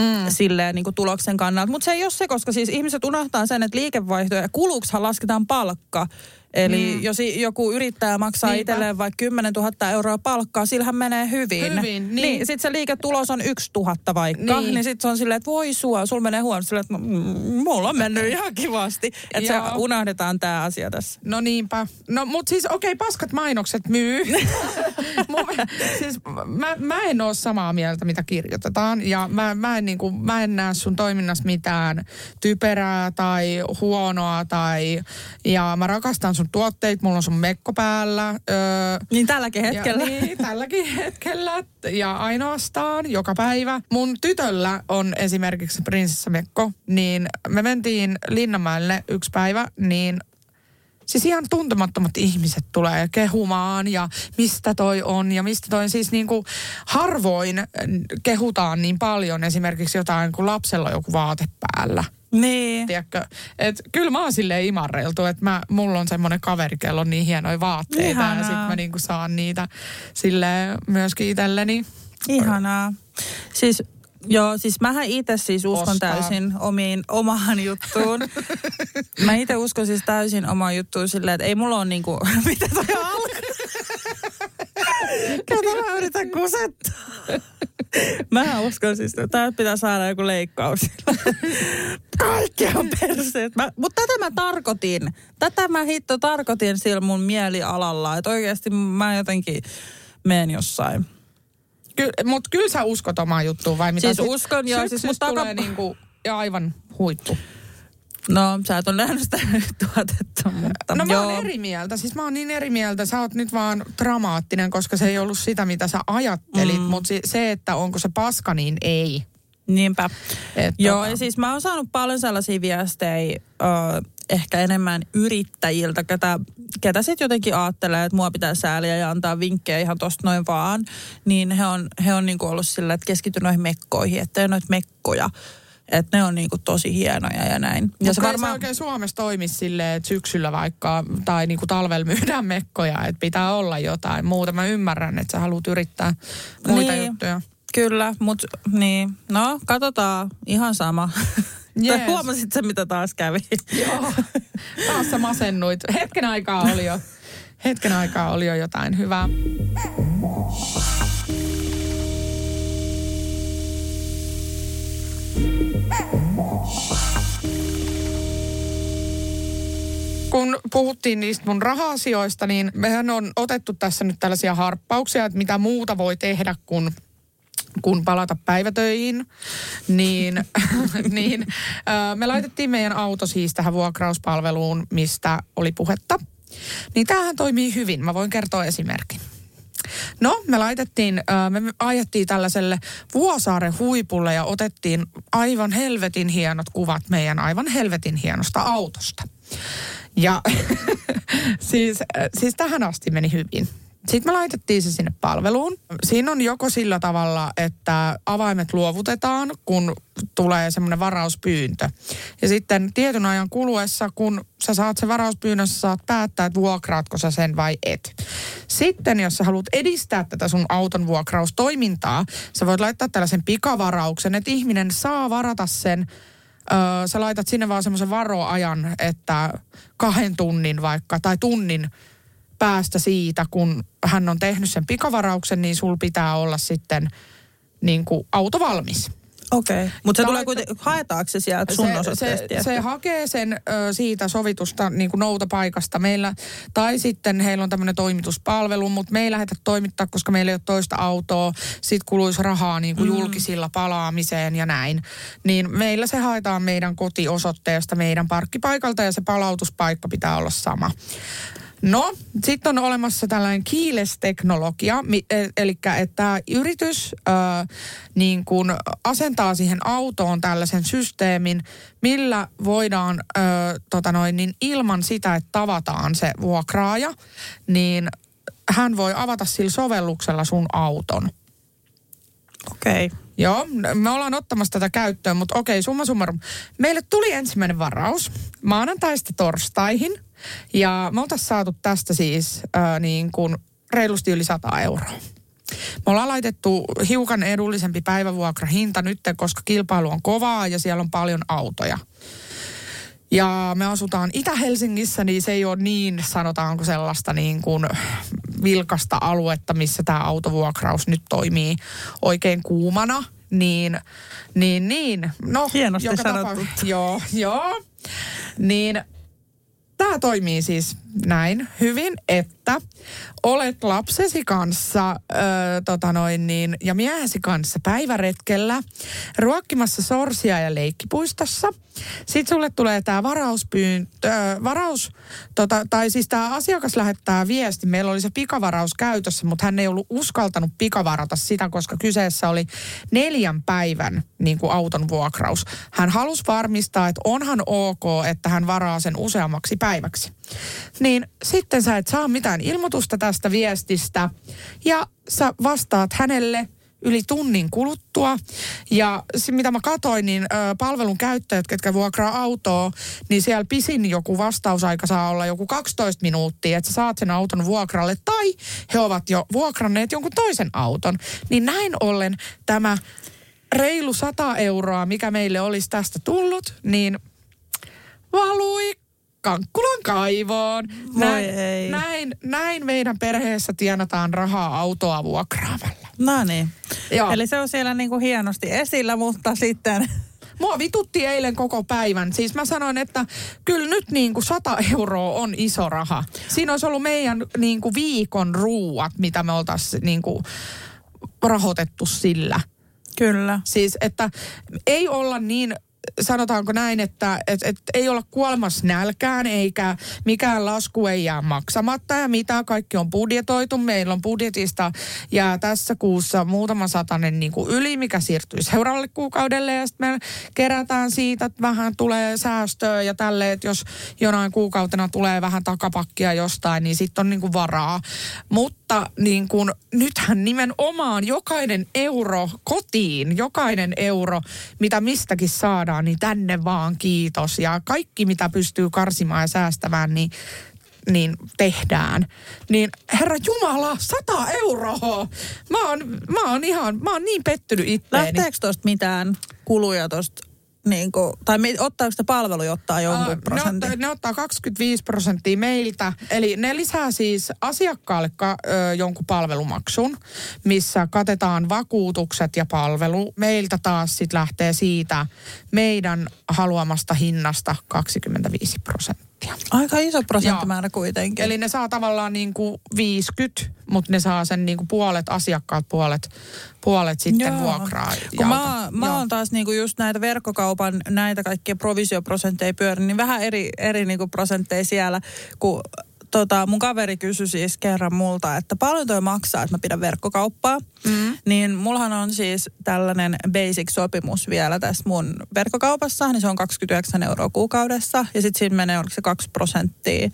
Mm. silleen niin kuin tuloksen kannalta. Mutta se ei ole se, koska siis ihmiset unohtaa sen, että liikevaihto ja kuluksihan lasketaan palkka. Eli mm. jos joku yrittää maksaa Niinpä. itselleen vaikka 10 000 euroa palkkaa, sillähän menee hyvin. Hyvin, niin. niin sitten se liiketulos on 1 000 vaikka, niin, niin sitten se on silleen, että voi sua, sulla menee huono. Silleen, että mulla on mennyt ihan kivasti. Että se unohdetaan tämä asia tässä. No niinpä. No mut siis okei, okay, paskat mainokset myy. siis mä, mä en ole samaa mieltä, mitä kirjoitetaan. Ja mä, mä, en, niinku, mä en näe sun toiminnassa mitään typerää tai huonoa. Tai, ja mä rakastan sun tuotteita, mulla on sun mekko päällä. Öö, niin tälläkin hetkellä. Ja, niin, tälläkin hetkellä. Ja ainoastaan joka päivä. Mun tytöllä on esimerkiksi prinsessamekko, niin me mentiin Linnanmäelle yksi päivä, niin Siis ihan tuntemattomat ihmiset tulee kehumaan ja mistä toi on ja mistä toi Siis niin kuin harvoin kehutaan niin paljon esimerkiksi jotain, kun lapsella on joku vaate päällä. Niin. Tiedätkö? Et kyllä mä oon silleen imarreiltu, että mä, mulla on semmoinen kaveri, kello on niin hienoja vaatteita Ihanaa. ja sitten mä niinku saan niitä sille myöskin itselleni. Ihanaa. Siis Joo, siis mähän itse siis uskon Ostaa. täysin omiin, omaan juttuun. mä itse uskon siis täysin omaan juttuun silleen, että ei mulla ole niinku, mitä toi alkaa. Ketä mä yritän kusettaa. Mä uskon siis, että tää pitää saada joku leikkaus. Kaikki on perseet. Mutta tätä mä tarkoitin. Tätä mä hitto tarkoitin sillä mun mielialalla. Että oikeasti mä jotenkin menen jossain Ky, mutta kyllä sä uskot omaa juttuun vai mitä? Siis uskon joo. Siis musta tulee niinku, ja aivan huippu. No, sä et ole nähnyt sitä tuotetta, mutta No mä joo. oon eri mieltä. Siis mä oon niin eri mieltä. Sä oot nyt vaan dramaattinen, koska se ei ollut sitä, mitä sä ajattelit. Mm. Mutta se, että onko se paska, niin ei. Niinpä. Et Joo, tota... ja siis mä oon saanut paljon sellaisia viestejä, uh, ehkä enemmän yrittäjiltä, ketä, ketä sitten jotenkin ajattelee, että mua pitää sääliä ja antaa vinkkejä ihan tosta noin vaan. Niin he on, he on niinku ollut sillä, että keskity noihin mekkoihin, ettei noita mekkoja. Että ne on niinku tosi hienoja ja näin. Ja se varmaan... se oikein Suomessa toimisi silleen, että syksyllä vaikka tai niinku talvella myydään mekkoja, että pitää olla jotain muuta. Mä ymmärrän, että sä haluat yrittää muita niin. juttuja. Kyllä, mutta niin. No, katsotaan. Ihan sama. Yes. huomasit se, mitä taas kävi? Joo, taas sä masennuit. Hetken aikaa oli jo, hetken aikaa oli jo jotain hyvää. Kun puhuttiin niistä mun raha-asioista, niin mehän on otettu tässä nyt tällaisia harppauksia, että mitä muuta voi tehdä, kun kun palata päivätöihin, niin, niin me laitettiin meidän auto siis tähän vuokrauspalveluun, mistä oli puhetta. Niin tämähän toimii hyvin. Mä voin kertoa esimerkin. No, me laitettiin, me ajettiin tällaiselle Vuosaaren huipulle ja otettiin aivan helvetin hienot kuvat meidän aivan helvetin hienosta autosta. Ja siis, siis tähän asti meni hyvin. Sitten me laitettiin se sinne palveluun. Siinä on joko sillä tavalla, että avaimet luovutetaan, kun tulee semmoinen varauspyyntö. Ja sitten tietyn ajan kuluessa, kun sä saat sen varauspyynnön, sä saat päättää, että vuokraatko sä sen vai et. Sitten, jos sä haluat edistää tätä sun auton vuokraustoimintaa, sä voit laittaa tällaisen pikavarauksen, että ihminen saa varata sen Öö, sä laitat sinne vaan semmoisen varoajan, että kahden tunnin vaikka, tai tunnin päästä siitä, kun hän on tehnyt sen pikavarauksen, niin sul pitää olla sitten niin kuin auto valmis. Okei, okay. mutta se tulee kuitenkin, haetaanko se sieltä sun se, se, se hakee sen ö, siitä sovitusta niin kuin noutapaikasta meillä, tai sitten heillä on tämmöinen toimituspalvelu, mutta me ei lähdetä toimittaa, koska meillä ei ole toista autoa, sit kuluisi rahaa niin kuin mm. julkisilla palaamiseen ja näin. Niin meillä se haetaan meidän kotiosoitteesta, meidän parkkipaikalta ja se palautuspaikka pitää olla sama. No, sitten on olemassa tällainen keyless-teknologia, e, eli että yritys äh, niin kun asentaa siihen autoon tällaisen systeemin, millä voidaan äh, tota noin, niin ilman sitä, että tavataan se vuokraaja, niin hän voi avata sillä sovelluksella sun auton. Okei. Okay. Joo, me ollaan ottamassa tätä käyttöön, mutta okei, summa summarum. Meille tuli ensimmäinen varaus maanantaista torstaihin – ja me oltaisiin saatu tästä siis ää, niin kuin reilusti yli 100 euroa. Me ollaan laitettu hiukan edullisempi päivävuokrahinta nyt, koska kilpailu on kovaa ja siellä on paljon autoja. Ja me asutaan Itä-Helsingissä, niin se ei ole niin, sanotaanko sellaista niin kuin vilkasta aluetta, missä tämä autovuokraus nyt toimii oikein kuumana. Niin, niin, niin. No, Hienosti joka sanottu. Tapa, joo, joo. Niin tämä toimii siis näin hyvin, että olet lapsesi kanssa ö, tota noin niin, ja miehesi kanssa päiväretkellä ruokkimassa sorsia ja leikkipuistossa. Sitten sulle tulee tämä varauspyyntö, varaus, tota, tai siis tämä asiakas lähettää viesti. Meillä oli se pikavaraus käytössä, mutta hän ei ollut uskaltanut pikavarata sitä, koska kyseessä oli neljän päivän niin kuin auton vuokraus. Hän halusi varmistaa, että onhan ok, että hän varaa sen useammaksi päiväksi. Niin sitten sä et saa mitään ilmoitusta tästä viestistä ja sä vastaat hänelle yli tunnin kuluttua. Ja se, mitä mä katoin, niin ö, palvelun käyttäjät, ketkä vuokraa autoa, niin siellä pisin joku vastausaika saa olla joku 12 minuuttia, että sä saat sen auton vuokralle. Tai he ovat jo vuokranneet jonkun toisen auton. Niin näin ollen tämä reilu 100 euroa, mikä meille olisi tästä tullut, niin valui Kankkulan kaivoon. Näin, ei. näin, näin meidän perheessä tienataan rahaa autoa vuokraamalla. No niin. Joo. Eli se on siellä niinku hienosti esillä, mutta sitten... Mua vitutti eilen koko päivän. Siis mä sanoin, että kyllä nyt niin kuin 100 euroa on iso raha. Siinä olisi ollut meidän niin kuin viikon ruuat, mitä me oltaisiin niin kuin rahoitettu sillä. Kyllä. Siis, että ei olla niin sanotaanko näin, että et, et ei olla kuolemassa nälkään eikä mikään lasku ei jää maksamatta ja mitä kaikki on budjetoitu. Meillä on budjetista ja tässä kuussa muutama satanen niin kuin yli, mikä siirtyy seuraavalle kuukaudelle ja sitten me kerätään siitä, että vähän tulee säästöä ja tälleen, että jos jonain kuukautena tulee vähän takapakkia jostain, niin sitten on niin kuin varaa. Mutta niin kuin, nythän nimenomaan jokainen euro kotiin, jokainen euro, mitä mistäkin saadaan, niin tänne vaan kiitos. Ja kaikki, mitä pystyy karsimaan ja säästämään, niin niin tehdään. Niin herra Jumala, 100 euroa! Mä oon, mä oon ihan, mä oon niin pettynyt itteeni. Lähteekö tuosta mitään kuluja tuosta, niinku, tai me, ottaako sitä palveluja ottaa jonkun ne, prosentin? ottaa, ne ottaa 25 prosenttia meiltä. Eli ne lisää siis asiakkaalle ka, ö, jonkun palvelumaksun, missä katetaan vakuutukset ja palvelu. Meiltä taas sitten lähtee siitä meidän haluamasta hinnasta 25 prosenttia. Aika iso prosenttimäärä kuitenkin. Eli ne saa tavallaan niin kuin 50, mutta ne saa sen niin kuin puolet asiakkaat, puolet, puolet sitten Joo. vuokraa. Kun mä, mä oon taas niinku just näitä verkkokaupan, näitä kaikkia provisioprosentteja pyörin, niin vähän eri, eri niinku prosentteja siellä, kun tota, mun kaveri kysyi siis kerran multa, että paljon toi maksaa, että mä pidän verkkokauppaa. Mm. Niin mullahan on siis tällainen basic-sopimus vielä tässä mun verkkokaupassa, niin se on 29 euroa kuukaudessa. Ja sitten siinä menee, oliko se 2 prosenttia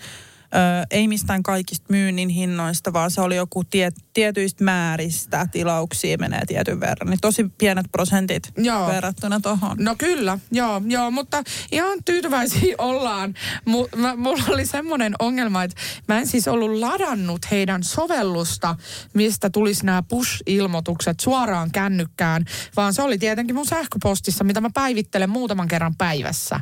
Ö, ei mistään kaikista myynnin hinnoista, vaan se oli joku tie, tietyistä määristä tilauksia menee tietyn verran. Niin tosi pienet prosentit Joo. verrattuna tuohon. No kyllä, joo, joo, mutta ihan tyytyväisiä ollaan. M- mä, mulla oli semmoinen ongelma, että mä en siis ollut ladannut heidän sovellusta, mistä tulisi nämä push-ilmoitukset suoraan kännykkään, vaan se oli tietenkin mun sähköpostissa, mitä mä päivittelen muutaman kerran päivässä.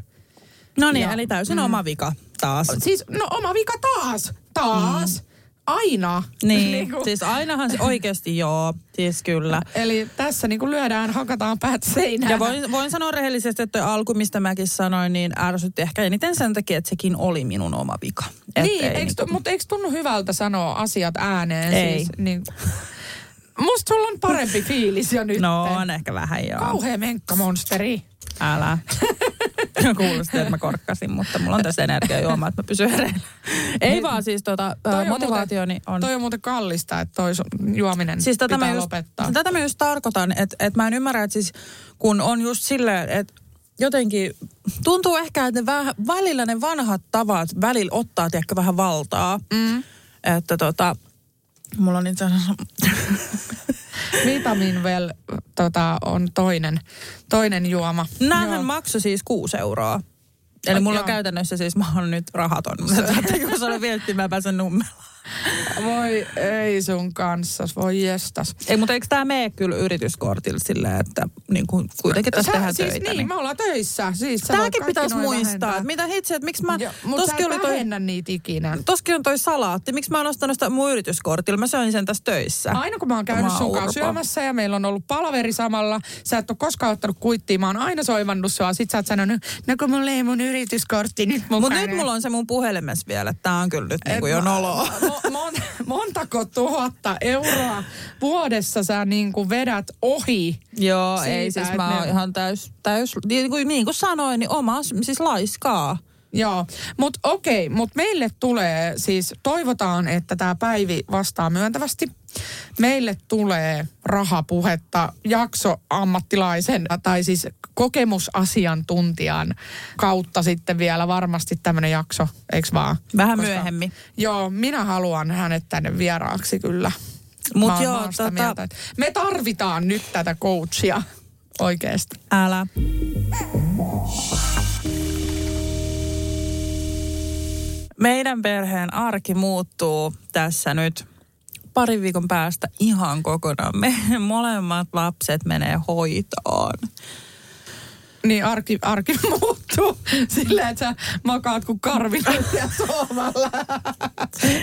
No niin, eli täysin mm. oma vika taas. Siis, no oma vika taas, taas, mm. aina. Niin, Niinku. siis ainahan se oikeasti joo, siis kyllä. Eli tässä niin kuin lyödään, hakataan päät seinään. Ja voin, voin sanoa rehellisesti, että alku, mistä mäkin sanoin, niin ärsytti ehkä eniten sen takia, että sekin oli minun oma vika. Et Niin, eikö, niinku- mutta eikö tunnu hyvältä sanoa asiat ääneen? Ei. Siis, niin, musta sulla on parempi fiilis jo nyt. No on ehkä vähän joo. Kauhea menkkamonsteri. Älä. Kuulosti, että mä korkkasin, mutta mulla on tässä energiajuoma, että mä pysyn hereillä. Ei vaan siis tota, Toi on motivaationi on... Toi on muuten kallista, että toi juominen Siis tätä pitää mä, just, lopettaa. tätä mä just tarkoitan, että, että mä en ymmärrä, että siis kun on just silleen, että jotenkin tuntuu ehkä, että ne vähän, välillä ne vanhat tavat välillä ottaa ehkä vähän valtaa. Mm. Että tota, mulla on itse asiassa... Vitamin well tota, on toinen, toinen juoma. Näähän Joo. maksoi siis 6 euroa. Eli mulla on käytännössä siis, mä oon nyt rahaton. Mutta jos olen vietti, mä pääsen nummella. Voi ei sun kanssa, voi jestas. Ei, mutta eikö tämä mene kyllä yrityskortilla silleen, että niin kuin kuitenkin tässä Sä- tehdään siis töitä? Niin, me ollaan töissä. Siis Tämäkin pitäisi muistaa, vähentää. että mitä hitse, että miksi mä... Mutta sä oli toi, niitä ikinä. toskin on toi salaatti. Miksi mä oon ostanut sitä mun yrityskortilla? Mä söin sen tässä töissä. Aina kun mä oon käynyt Mä sun kanssa syömässä ja meillä on ollut palaveri samalla, sä et ole koskaan ottanut kuittia, mä oon aina soivannut sua. Sit sä oot sanonut, no kun mulla ei mun yrityskortti nyt mukana. Mutta nyt mulla on se mun puhelimessa vielä, että tää on kyllä nyt niinku jo noloa. Mo- mon, montako tuhatta euroa vuodessa sä niin kuin vedät ohi? Joo, Siitä, ei siis mä ne- oon ihan täys, täys niin, kuin, niin kuin sanoin, niin oma, siis laiskaa. Joo, mutta okei, mutta meille tulee siis, toivotaan, että tämä Päivi vastaa myöntävästi. Meille tulee rahapuhetta jaksoammattilaisen tai siis kokemusasiantuntijan kautta sitten vielä varmasti tämmöinen jakso, eikö vaan? Vähän Koska- myöhemmin. Joo, minä haluan hänet tänne vieraaksi kyllä. Mut Mä joo, tota- mieltä, että me tarvitaan nyt tätä coachia oikeasti. Älä. Meidän perheen arki muuttuu tässä nyt parin viikon päästä ihan kokonaan. Me molemmat lapset menee hoitoon. Niin arki, arki muuttuu silleen, että sä makaat kuin karvinet ja sohvalla.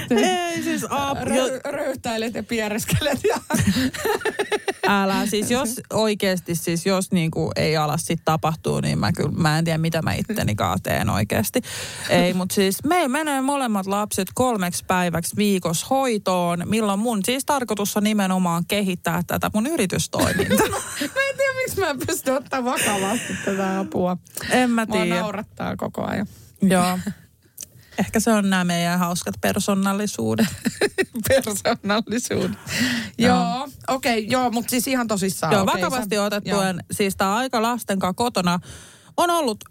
Ei siis apua. Rö, röyhtäilet ja piereskelet. Ja... Älä, siis jos oikeasti, siis jos niinku ei ala sit tapahtuu, niin mä kyllä, mä en tiedä mitä mä itteni teen oikeasti. Ei, mutta siis me menee molemmat lapset kolmeksi päiväksi viikossa hoitoon, milloin mun siis tarkoitus on nimenomaan kehittää tätä mun yritystoimintaa. Mä en tiedä, miksi mä en pysty ottaa vakavasti tätä apua. en mä Mua tiedä. naurattaa koko ajan. Joo. Ehkä se on nämä meidän hauskat persoonallisuudet. Persoonallisuuden. Joo, okei, okay, joo, mutta siis ihan tosissaan. Joo, okei, vakavasti sä- otettuen, siis tämä aika lasten kanssa kotona on ollut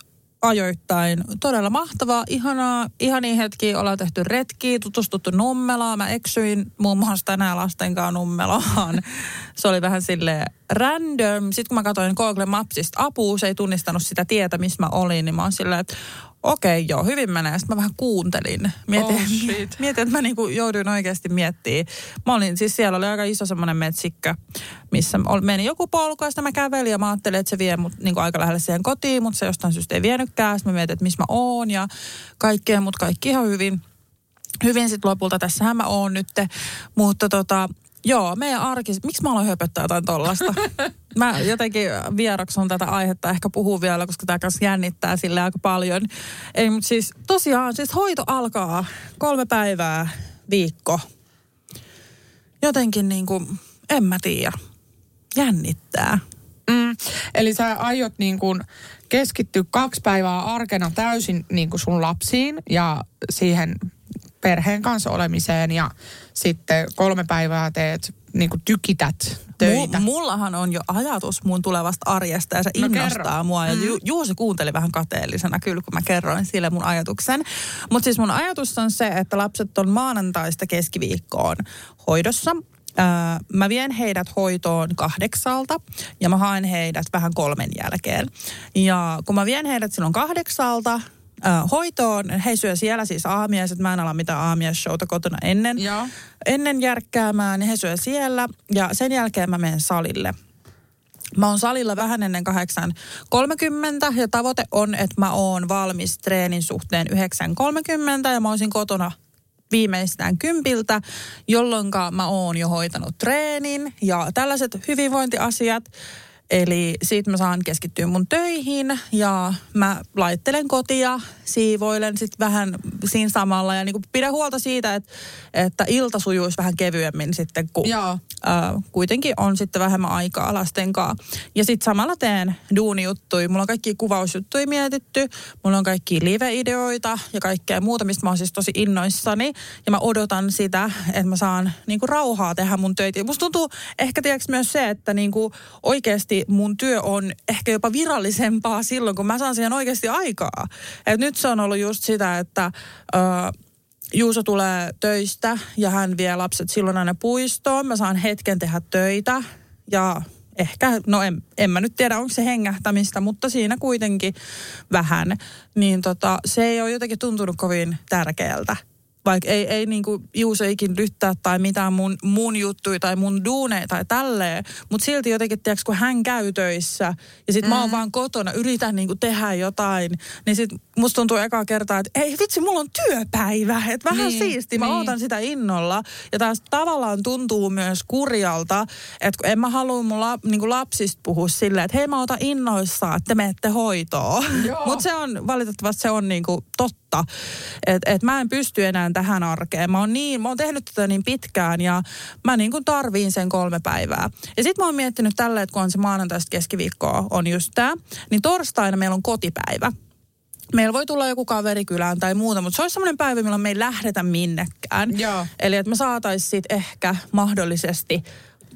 ajoittain todella mahtavaa, ihanaa, ihania hetkiä. Ollaan tehty retkiä, tutustuttu Nummelaan. Mä eksyin muun muassa tänään lasten kanssa Nummelaan. Se oli vähän sille random. Sitten kun mä katsoin Google Mapsista apua, se ei tunnistanut sitä tietä, missä mä olin, niin mä oon silleen, että okei, joo, hyvin menee. Sitten mä vähän kuuntelin. Mietin, Oh, shit. mietin että mä niinku jouduin oikeasti miettimään. Mä olin, siis siellä oli aika iso semmoinen metsikkö, missä meni joku polku ja sitten mä kävelin ja mä ajattelin, että se vie mut niinku aika lähelle siihen kotiin, mutta se jostain syystä ei vienytkään. Sitten mä mietin, että missä mä oon ja kaikkea, mutta kaikki ihan hyvin. Hyvin sitten lopulta, tässähän mä oon nyt. Mutta tota, joo, meidän arki, miksi mä aloin höpöttää jotain tollasta? Mä jotenkin vieroksun tätä aihetta ehkä puhuu vielä, koska tämä kanssa jännittää sille aika paljon. Ei, mutta siis tosiaan, siis hoito alkaa kolme päivää viikko. Jotenkin niin kuin, en mä tiedä, jännittää. Mm, eli sä aiot niin kuin keskittyä kaksi päivää arkena täysin niin kuin sun lapsiin ja siihen perheen kanssa olemiseen ja sitten kolme päivää teet niin kuin tykität töitä. Mu- mullahan on jo ajatus mun tulevasta arjesta ja se No innostaa kerro. mua. Ja Mm. Ju- Juuso kuunteli vähän kateellisena kyllä, kun mä kerroin sille mun ajatuksen. Mutta siis mun ajatus on se, että lapset on maanantaista keskiviikkoon hoidossa. Mä vien heidät hoitoon kahdeksalta ja mä haen heidät vähän kolmen jälkeen. Ja kun mä vien heidät silloin kahdeksalta, hoitoon. He syö siellä siis aamiaiset. Mä en ala mitään aamiaisshowta kotona ennen Joo. ennen järkkäämään, niin he syö siellä ja sen jälkeen mä menen salille. Mä oon salilla vähän ennen 8.30 ja tavoite on, että mä oon valmis treenin suhteen 9.30 ja mä olisin kotona viimeistään kympiltä, jolloin mä oon jo hoitanut treenin ja tällaiset hyvinvointiasiat. Eli siitä mä saan keskittyä mun töihin ja mä laittelen kotia, siivoilen sitten vähän siinä samalla ja niinku pidän huolta siitä, että, että ilta sujuisi vähän kevyemmin sitten, kun Joo. Kuitenkin on sitten vähemmän aikaa lasten kanssa. Ja sitten samalla teen duunijuttuja. Mulla on kaikki kuvausjuttuja mietitty, mulla on kaikki live-ideoita ja kaikkea muuta, mistä mä oon siis tosi innoissani. Ja mä odotan sitä, että mä saan niinku rauhaa tehdä mun töitä. Ja musta tuntuu ehkä tiedätkö myös se, että niinku oikeasti mun työ on ehkä jopa virallisempaa silloin, kun mä saan siihen oikeasti aikaa. Et nyt se on ollut just sitä, että... Ää, Juuso tulee töistä ja hän vie lapset silloin aina puistoon. Mä saan hetken tehdä töitä ja ehkä, no en, en mä nyt tiedä, onko se hengähtämistä, mutta siinä kuitenkin vähän. Niin tota, se ei ole jotenkin tuntunut kovin tärkeältä. Vaikka ei, ei niinku Juuseikin lyttää tai mitään mun, mun juttui tai mun duuneja tai tälleen, mutta silti jotenkin, tiedätkö, kun hän käy töissä ja sit mm. mä oon mm. vaan kotona, yritän niinku tehdä jotain, niin sit musta tuntuu ekaa kertaa, että ei vitsi, mulla on työpäivä, että vähän niin, siisti, mä niin. ootan sitä innolla. Ja taas tavallaan tuntuu myös kurjalta, että en mä halua mun la, niinku lapsista puhua silleen, että hei mä otan innoissaan, että te menette hoitoon. Mutta se on, valitettavasti se on niinku totta, että et mä en pysty enää tähän arkeen. Mä oon, niin, mä oon tehnyt tätä niin pitkään ja mä niin kuin tarviin sen kolme päivää. Ja sitten mä oon miettinyt tälle, että kun on se maanantaista keskiviikkoa on just tää, niin torstaina meillä on kotipäivä meillä voi tulla joku kaveri kylään tai muuta, mutta se olisi semmoinen päivä, milloin me ei lähdetä minnekään. Joo. Eli että me saataisiin ehkä mahdollisesti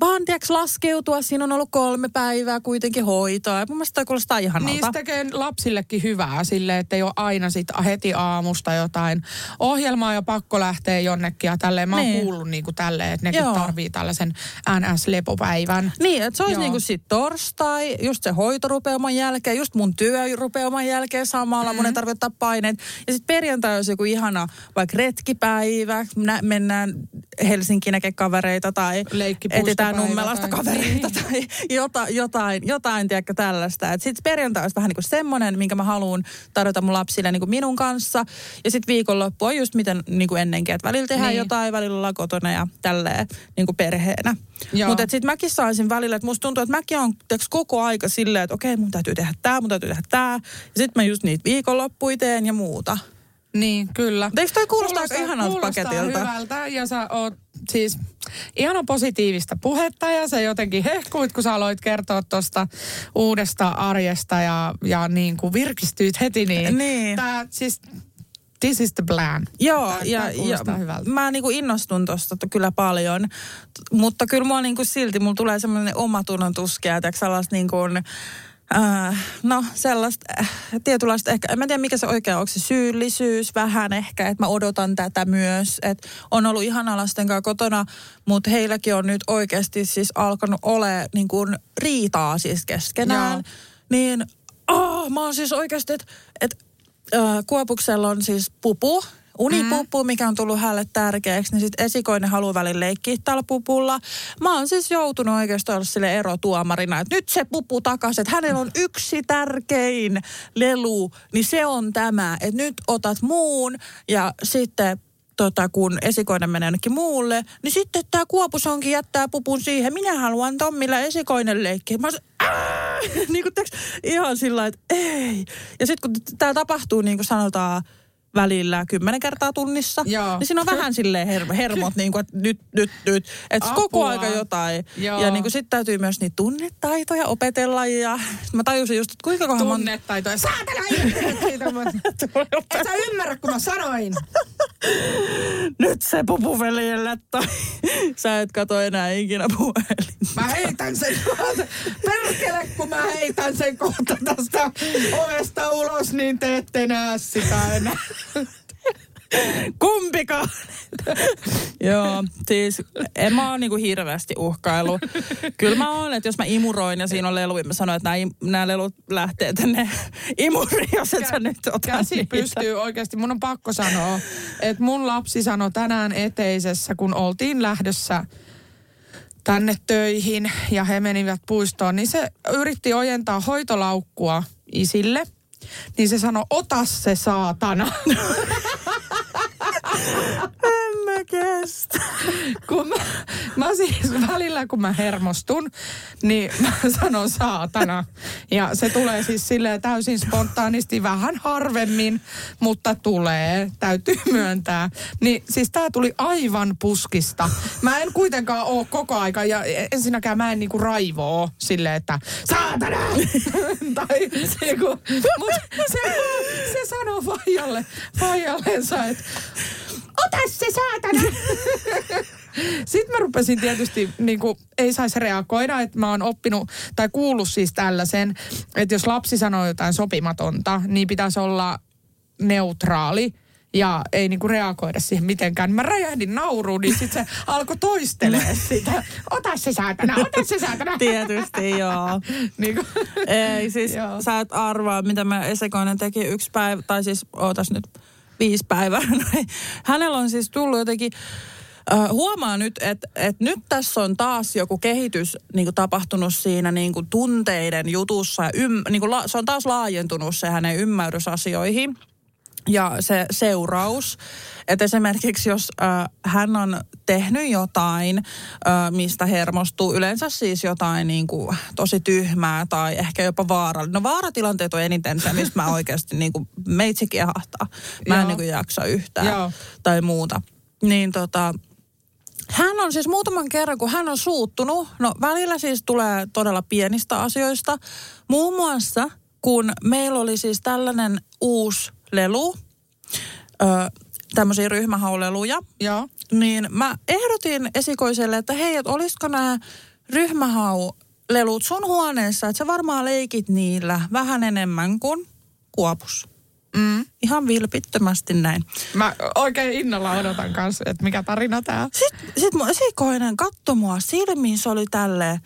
vaan tiiäks, laskeutua. Siinä on ollut kolme päivää kuitenkin hoitoa. Ja mun mielestä toi kuulostaa ihanalta. Niin se tekee lapsillekin hyvää sille, että ei ole aina sit heti aamusta jotain ohjelmaa ja pakko lähteä jonnekin. Ja tälleen mä oon niin. kuullut niin kuin tälleen, että nekin Joo. tarvii tällaisen NS-lepopäivän. Niin, että se olisi niin kuin sit torstai, just se hoitorupeaman jälkeen, just mun työrupeaman jälkeen samalla. Mm-hmm. Mun ei tarvitse ottaa paineet. Ja sitten perjantai olisi joku ihana vaikka retkipäivä. Mennään Helsinkiin näkee kavereita tai etsitään nummelasta kavereita niin. tai jotain, jotain, jotain tiedäkö, tällaista. Sitten perjantai olisi vähän niin kuin semmoinen, minkä mä haluan tarjota mun lapsille niin kuin minun kanssa. Ja sitten viikonloppu on just miten niin kuin ennenkin, että välillä tehdään niin. jotain, välillä ollaan kotona ja tälleen niin kuin perheenä. Mutta sitten mäkin saisin välillä, että musta tuntuu, että mäkin on teks, koko aika silleen, että okei, mun täytyy tehdä tämä, mun täytyy tehdä tämä. Ja sitten mä just niitä viikonloppuja teen ja muuta. Niin, kyllä. Eikö toi kuulostaa, kuulostaa ihanalta kuulostaa paketilta? hyvältä ja sä oot siis ihana positiivista puhetta ja sä jotenkin hehkuit, kun sä aloit kertoa tuosta uudesta arjesta ja, ja niin kuin virkistyit heti. Niin, niin. Tää, siis This is the plan. Joo, Tää, ja, ja hyvältä. mä niinku innostun tuosta kyllä paljon, mutta kyllä mua niinku silti, mulla tulee semmoinen omatunnon tuskea, että sellaista niinku, Äh, no sellaista äh, tietynlaista ehkä, en mä tiedä mikä se oikea, onko se syyllisyys vähän ehkä, että mä odotan tätä myös. Että on ollut ihana lasten kanssa kotona, mutta heilläkin on nyt oikeasti siis alkanut ole niin kuin riitaa siis keskenään. Joo. Niin oh, mä oon siis oikeasti, että et, äh, Kuopuksella on siis pupu, unipuppu, mm. mikä on tullut hänelle tärkeäksi, niin sitten esikoinen haluaa välillä leikkiä tällä pupulla. Mä oon siis joutunut oikeastaan olla sille erotuomarina, että nyt se pupu takaisin, että hänellä on yksi tärkein lelu, niin se on tämä, että nyt otat muun ja sitten tota, kun esikoinen menee jonnekin muulle, niin sitten tämä kuopusonkin jättää pupun siihen. Minä haluan Tommilla esikoinen leikki. Mä niin kuin teks, ihan sillä että ei. Ja sitten kun tämä tapahtuu, niin kuin sanotaan, välillä kymmenen kertaa tunnissa. Joo. Niin siinä on vähän silleen her- hermot, niin kuin, että nyt, nyt, nyt. Että koko aika jotain. Joo. Ja niin kuin sit täytyy myös niitä tunnetaitoja opetella. Ja mä tajusin just, että kuinka kohan Tunnetaitoja. Saatana! Et sä ymmärrä, kun mä sanoin. nyt se pupuveljelle tai sä et kato enää ikinä puhelin. Mä heitän sen kohta. Perkele, kun mä heitän sen kohta tästä ovesta ulos, niin te ette näe sitä enää. Kumpikaan. Joo, siis en mä ole niinku hirveästi uhkailu. Kyllä mä oon, että jos mä imuroin ja siinä on lelu, mä sanoin, että nämä lelut lähtee tänne imuriin, jos et sä nyt ota Käsi niitä. pystyy oikeasti. Mun on pakko sanoa, että mun lapsi sanoi tänään eteisessä, kun oltiin lähdössä tänne töihin ja he menivät puistoon, niin se yritti ojentaa hoitolaukkua isille – niin se sanoi, ota se saatana. mä kestä. kun mä, mä siis välillä, kun mä hermostun, niin mä sanon saatana. Ja se tulee siis silleen täysin spontaanisti, vähän harvemmin, mutta tulee, täytyy myöntää. Niin siis tää tuli aivan puskista. Mä en kuitenkaan oo koko aika, ja ensinnäkään mä en niinku raivoo silleen, että saatana! tai niinku, mut se, se sanoo Faijalle, Faijalleensa, että ota se saatana! Sitten mä rupesin tietysti, niin kuin, ei saisi reagoida, että mä oon oppinut tai kuullut siis tällaisen, että jos lapsi sanoo jotain sopimatonta, niin pitäisi olla neutraali ja ei niinku reagoida siihen mitenkään. Mä räjähdin nauruun, niin sitten se alkoi toistelee sitä. Ota se saatana, ota se saatana. Tietysti, joo. niin kuin, ei, siis joo. sä et arvaa, mitä mä Esekoinen teki yksi päivä, tai siis ootas nyt, viisi päivää. Hänellä on siis tullut jotenkin Uh, huomaa nyt, että et nyt tässä on taas joku kehitys niin kuin tapahtunut siinä niin kuin tunteiden jutussa. Ja ym, niin kuin la, se on taas laajentunut se hänen ymmärrysasioihin ja se seuraus. Että esimerkiksi jos äh, hän on tehnyt jotain, äh, mistä hermostuu, yleensä siis jotain niin kuin, tosi tyhmää tai ehkä jopa vaarallista. No vaaratilanteet on eniten se, mistä mä oikeasti niin kuin, meitsi kiehahtaa. Mä en niin kuin, jaksa yhtään Joo. tai muuta. Niin tota, hän on siis muutaman kerran, kun hän on suuttunut, no välillä siis tulee todella pienistä asioista. Muun muassa, kun meillä oli siis tällainen uusi lelu, ö, tämmöisiä ryhmähauleluja. Joo. Niin mä ehdotin esikoiselle, että hei, että olisiko nämä ryhmähaulelut sun huoneessa, että sä varmaan leikit niillä vähän enemmän kuin kuopus. Mm. Ihan vilpittömästi näin. Mä oikein innolla odotan kanssa, että mikä tarina tää Sitten sit mun esikoinen katsoi mua silmiin, se oli tälleen,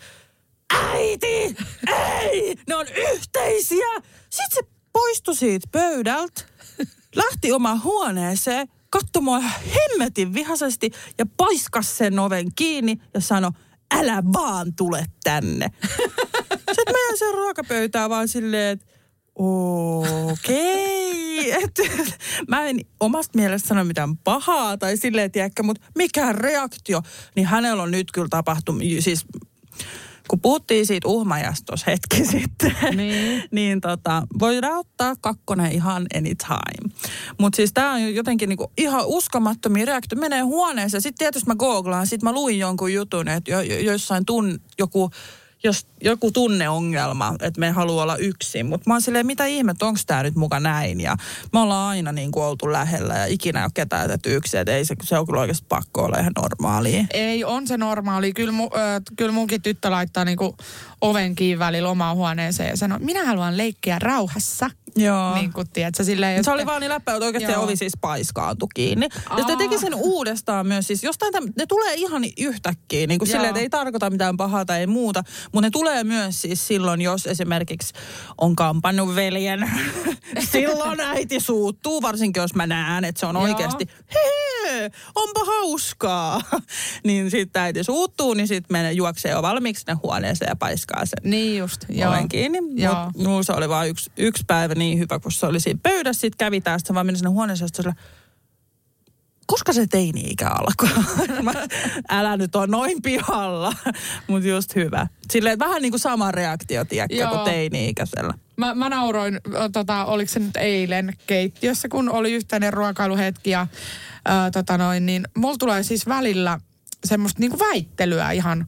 äiti, ei, ne on yhteisiä. Sitten se poistui siitä pöydältä, lähti omaan huoneeseen, katsoi mua hemmetin vihaisesti ja paiskas sen oven kiinni ja sanoi, älä vaan tule tänne. Sitten meidän sen ruokapöytää vaan silleen, että okei. Okay. mä en omasta mielestä sano mitään pahaa tai silleen, tiedäkö, mutta mikä reaktio, niin hänellä on nyt kyllä tapahtunut, siis kun puhuttiin siitä uhmajasta tuossa hetki sitten, niin, niin tota, voidaan ottaa kakkonen ihan anytime. Mutta siis tämä on jotenkin niinku ihan uskomattomia reaktio. Menee huoneeseen, sitten tietysti mä googlaan, sitten mä luin jonkun jutun, että jo, jo, jossain tun, joku jos joku tunneongelma, että me haluaa olla yksin. Mutta mä oon silleen, mitä ihmettä, onko tämä nyt muka näin? Ja me ollaan aina niin kuin oltu lähellä ja ikinä ei ole ketään jätetty yksin. Että ei se, se on kyllä oikeasti pakko olla ihan normaalia. Ei, on se normaali. Kyllä, mu, äh, kyllä munkin tyttö laittaa niin kuin oven kiinni välillä omaan huoneeseen ja sanoo, minä haluan leikkiä rauhassa. Joo. Niin kuin, tiedätkö, silleen, että... Se oli vaan niin läppä, että oikeasti Joo. ovi siis paiskaantui kiinni. Aa. Ja sitten teki sen uudestaan myös. Siis jostain täm, ne tulee ihan yhtäkkiä. Niin kuin silleen, että ei tarkoita mitään pahaa tai ei muuta. Mutta ne tulee myös siis silloin, jos esimerkiksi on kampannut veljen. silloin äiti suuttuu, varsinkin jos mä näen, että se on oikeasti, hei, onpa hauskaa. niin sitten äiti suuttuu, niin sitten juoksee jo valmiiksi ne huoneeseen ja paiskaa sen. Niin just, joo. kiinni. Mutta se oli vain yksi, yksi päivä niin hyvä, kun se oli siinä pöydässä. Sitten kävi tästä, vaan meni sinne huoneeseen, sillä, koska se teini-ikä alkoi? Älä nyt on noin pihalla, mutta just hyvä. Silleen vähän niin kuin sama reaktio, tiedätkö, kuin teini-ikäisellä. Mä, mä nauroin, tota, oliko se nyt eilen keittiössä, kun oli yhteinen ruokailuhetki ja ää, tota noin, niin mulla tulee siis välillä semmoista niinku väittelyä ihan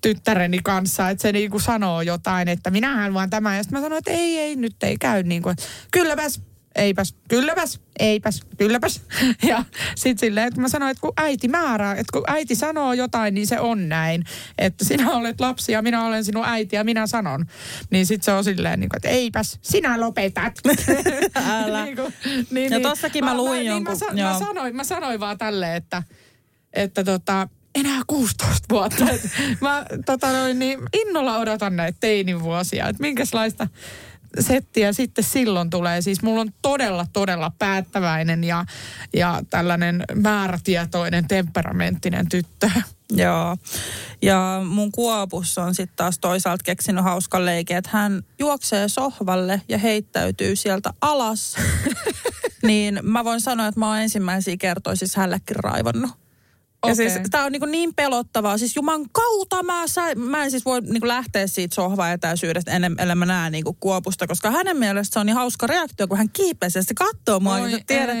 tyttäreni kanssa, että se niinku sanoo jotain, että minähän vaan tämä. Ja sitten mä sanoin, että ei, ei, nyt ei käy niin kuin, kylläpäs, eipäs, kylläpäs, eipäs, kylläpäs. Ja sitten silleen, että mä sanoin, että kun äiti määrää, että kun äiti sanoo jotain, niin se on näin. Että sinä olet lapsi ja minä olen sinun äiti ja minä sanon. Niin sitten se on silleen, niin kuin, että eipäs, sinä lopetat. Älä. niin kuin, niin, ja niin. tossakin mä, mä luin mä, jonkun. Niin mä, mä, sanoin, mä sanoin vaan tälleen, että, että tota, enää 16 vuotta. mä tota noin, niin innolla odotan näitä teinivuosia, että minkälaista settiä sitten silloin tulee. Siis mulla on todella, todella päättäväinen ja, ja tällainen määrätietoinen, temperamenttinen tyttö. Joo. Ja mun kuopussa on sitten taas toisaalta keksinyt hauskan leikin, että hän juoksee sohvalle ja heittäytyy sieltä alas. niin mä voin sanoa, että mä oon ensimmäisiä kertoja siis hänellekin raivannut. Okay. Ja siis tämä on niin, niin pelottavaa. Siis juman kautta mä, sä, mä en siis voi niin lähteä siitä sohvaetäisyydestä ennen, ellei mä näe niin kuopusta, koska hänen mielestä se on niin hauska reaktio, kun hän kiipee se katsoo mua. Oi, tiedät,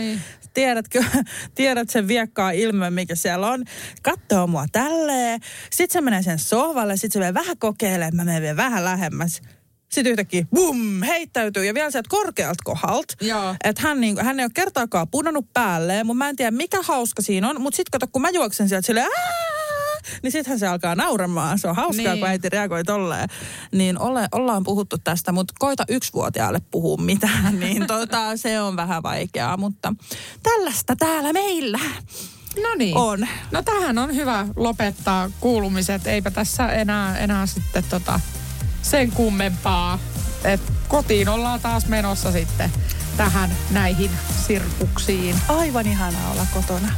tiedätkö, tiedät sen viekkaa ilme, mikä siellä on. Katsoo mua tälleen. Sitten se menee sen sohvalle, sitten se vielä vähän kokeilee, mä menen vielä vähän lähemmäs sitten yhtäkkiä bum, heittäytyy ja vielä sieltä korkealta kohdalta. Että hän, niin, hän ei ole kertaakaan pudonnut päälle, mutta mä en tiedä mikä hauska siinä on. Mutta sitten kato, kun mä juoksen sieltä silleen, niin sittenhän se alkaa nauramaan. Se on hauskaa, niin. kun äiti reagoi tolleen. Niin ole, ollaan puhuttu tästä, mutta koita yksivuotiaalle puhua mitään, niin tota, se on vähän vaikeaa. Mutta tällaista täällä meillä. No niin. On. No tähän on hyvä lopettaa kuulumiset. Eipä tässä enää, enää sitten tota sen kummempaa. Et kotiin ollaan taas menossa sitten tähän näihin sirkuksiin. Aivan ihanaa olla kotona.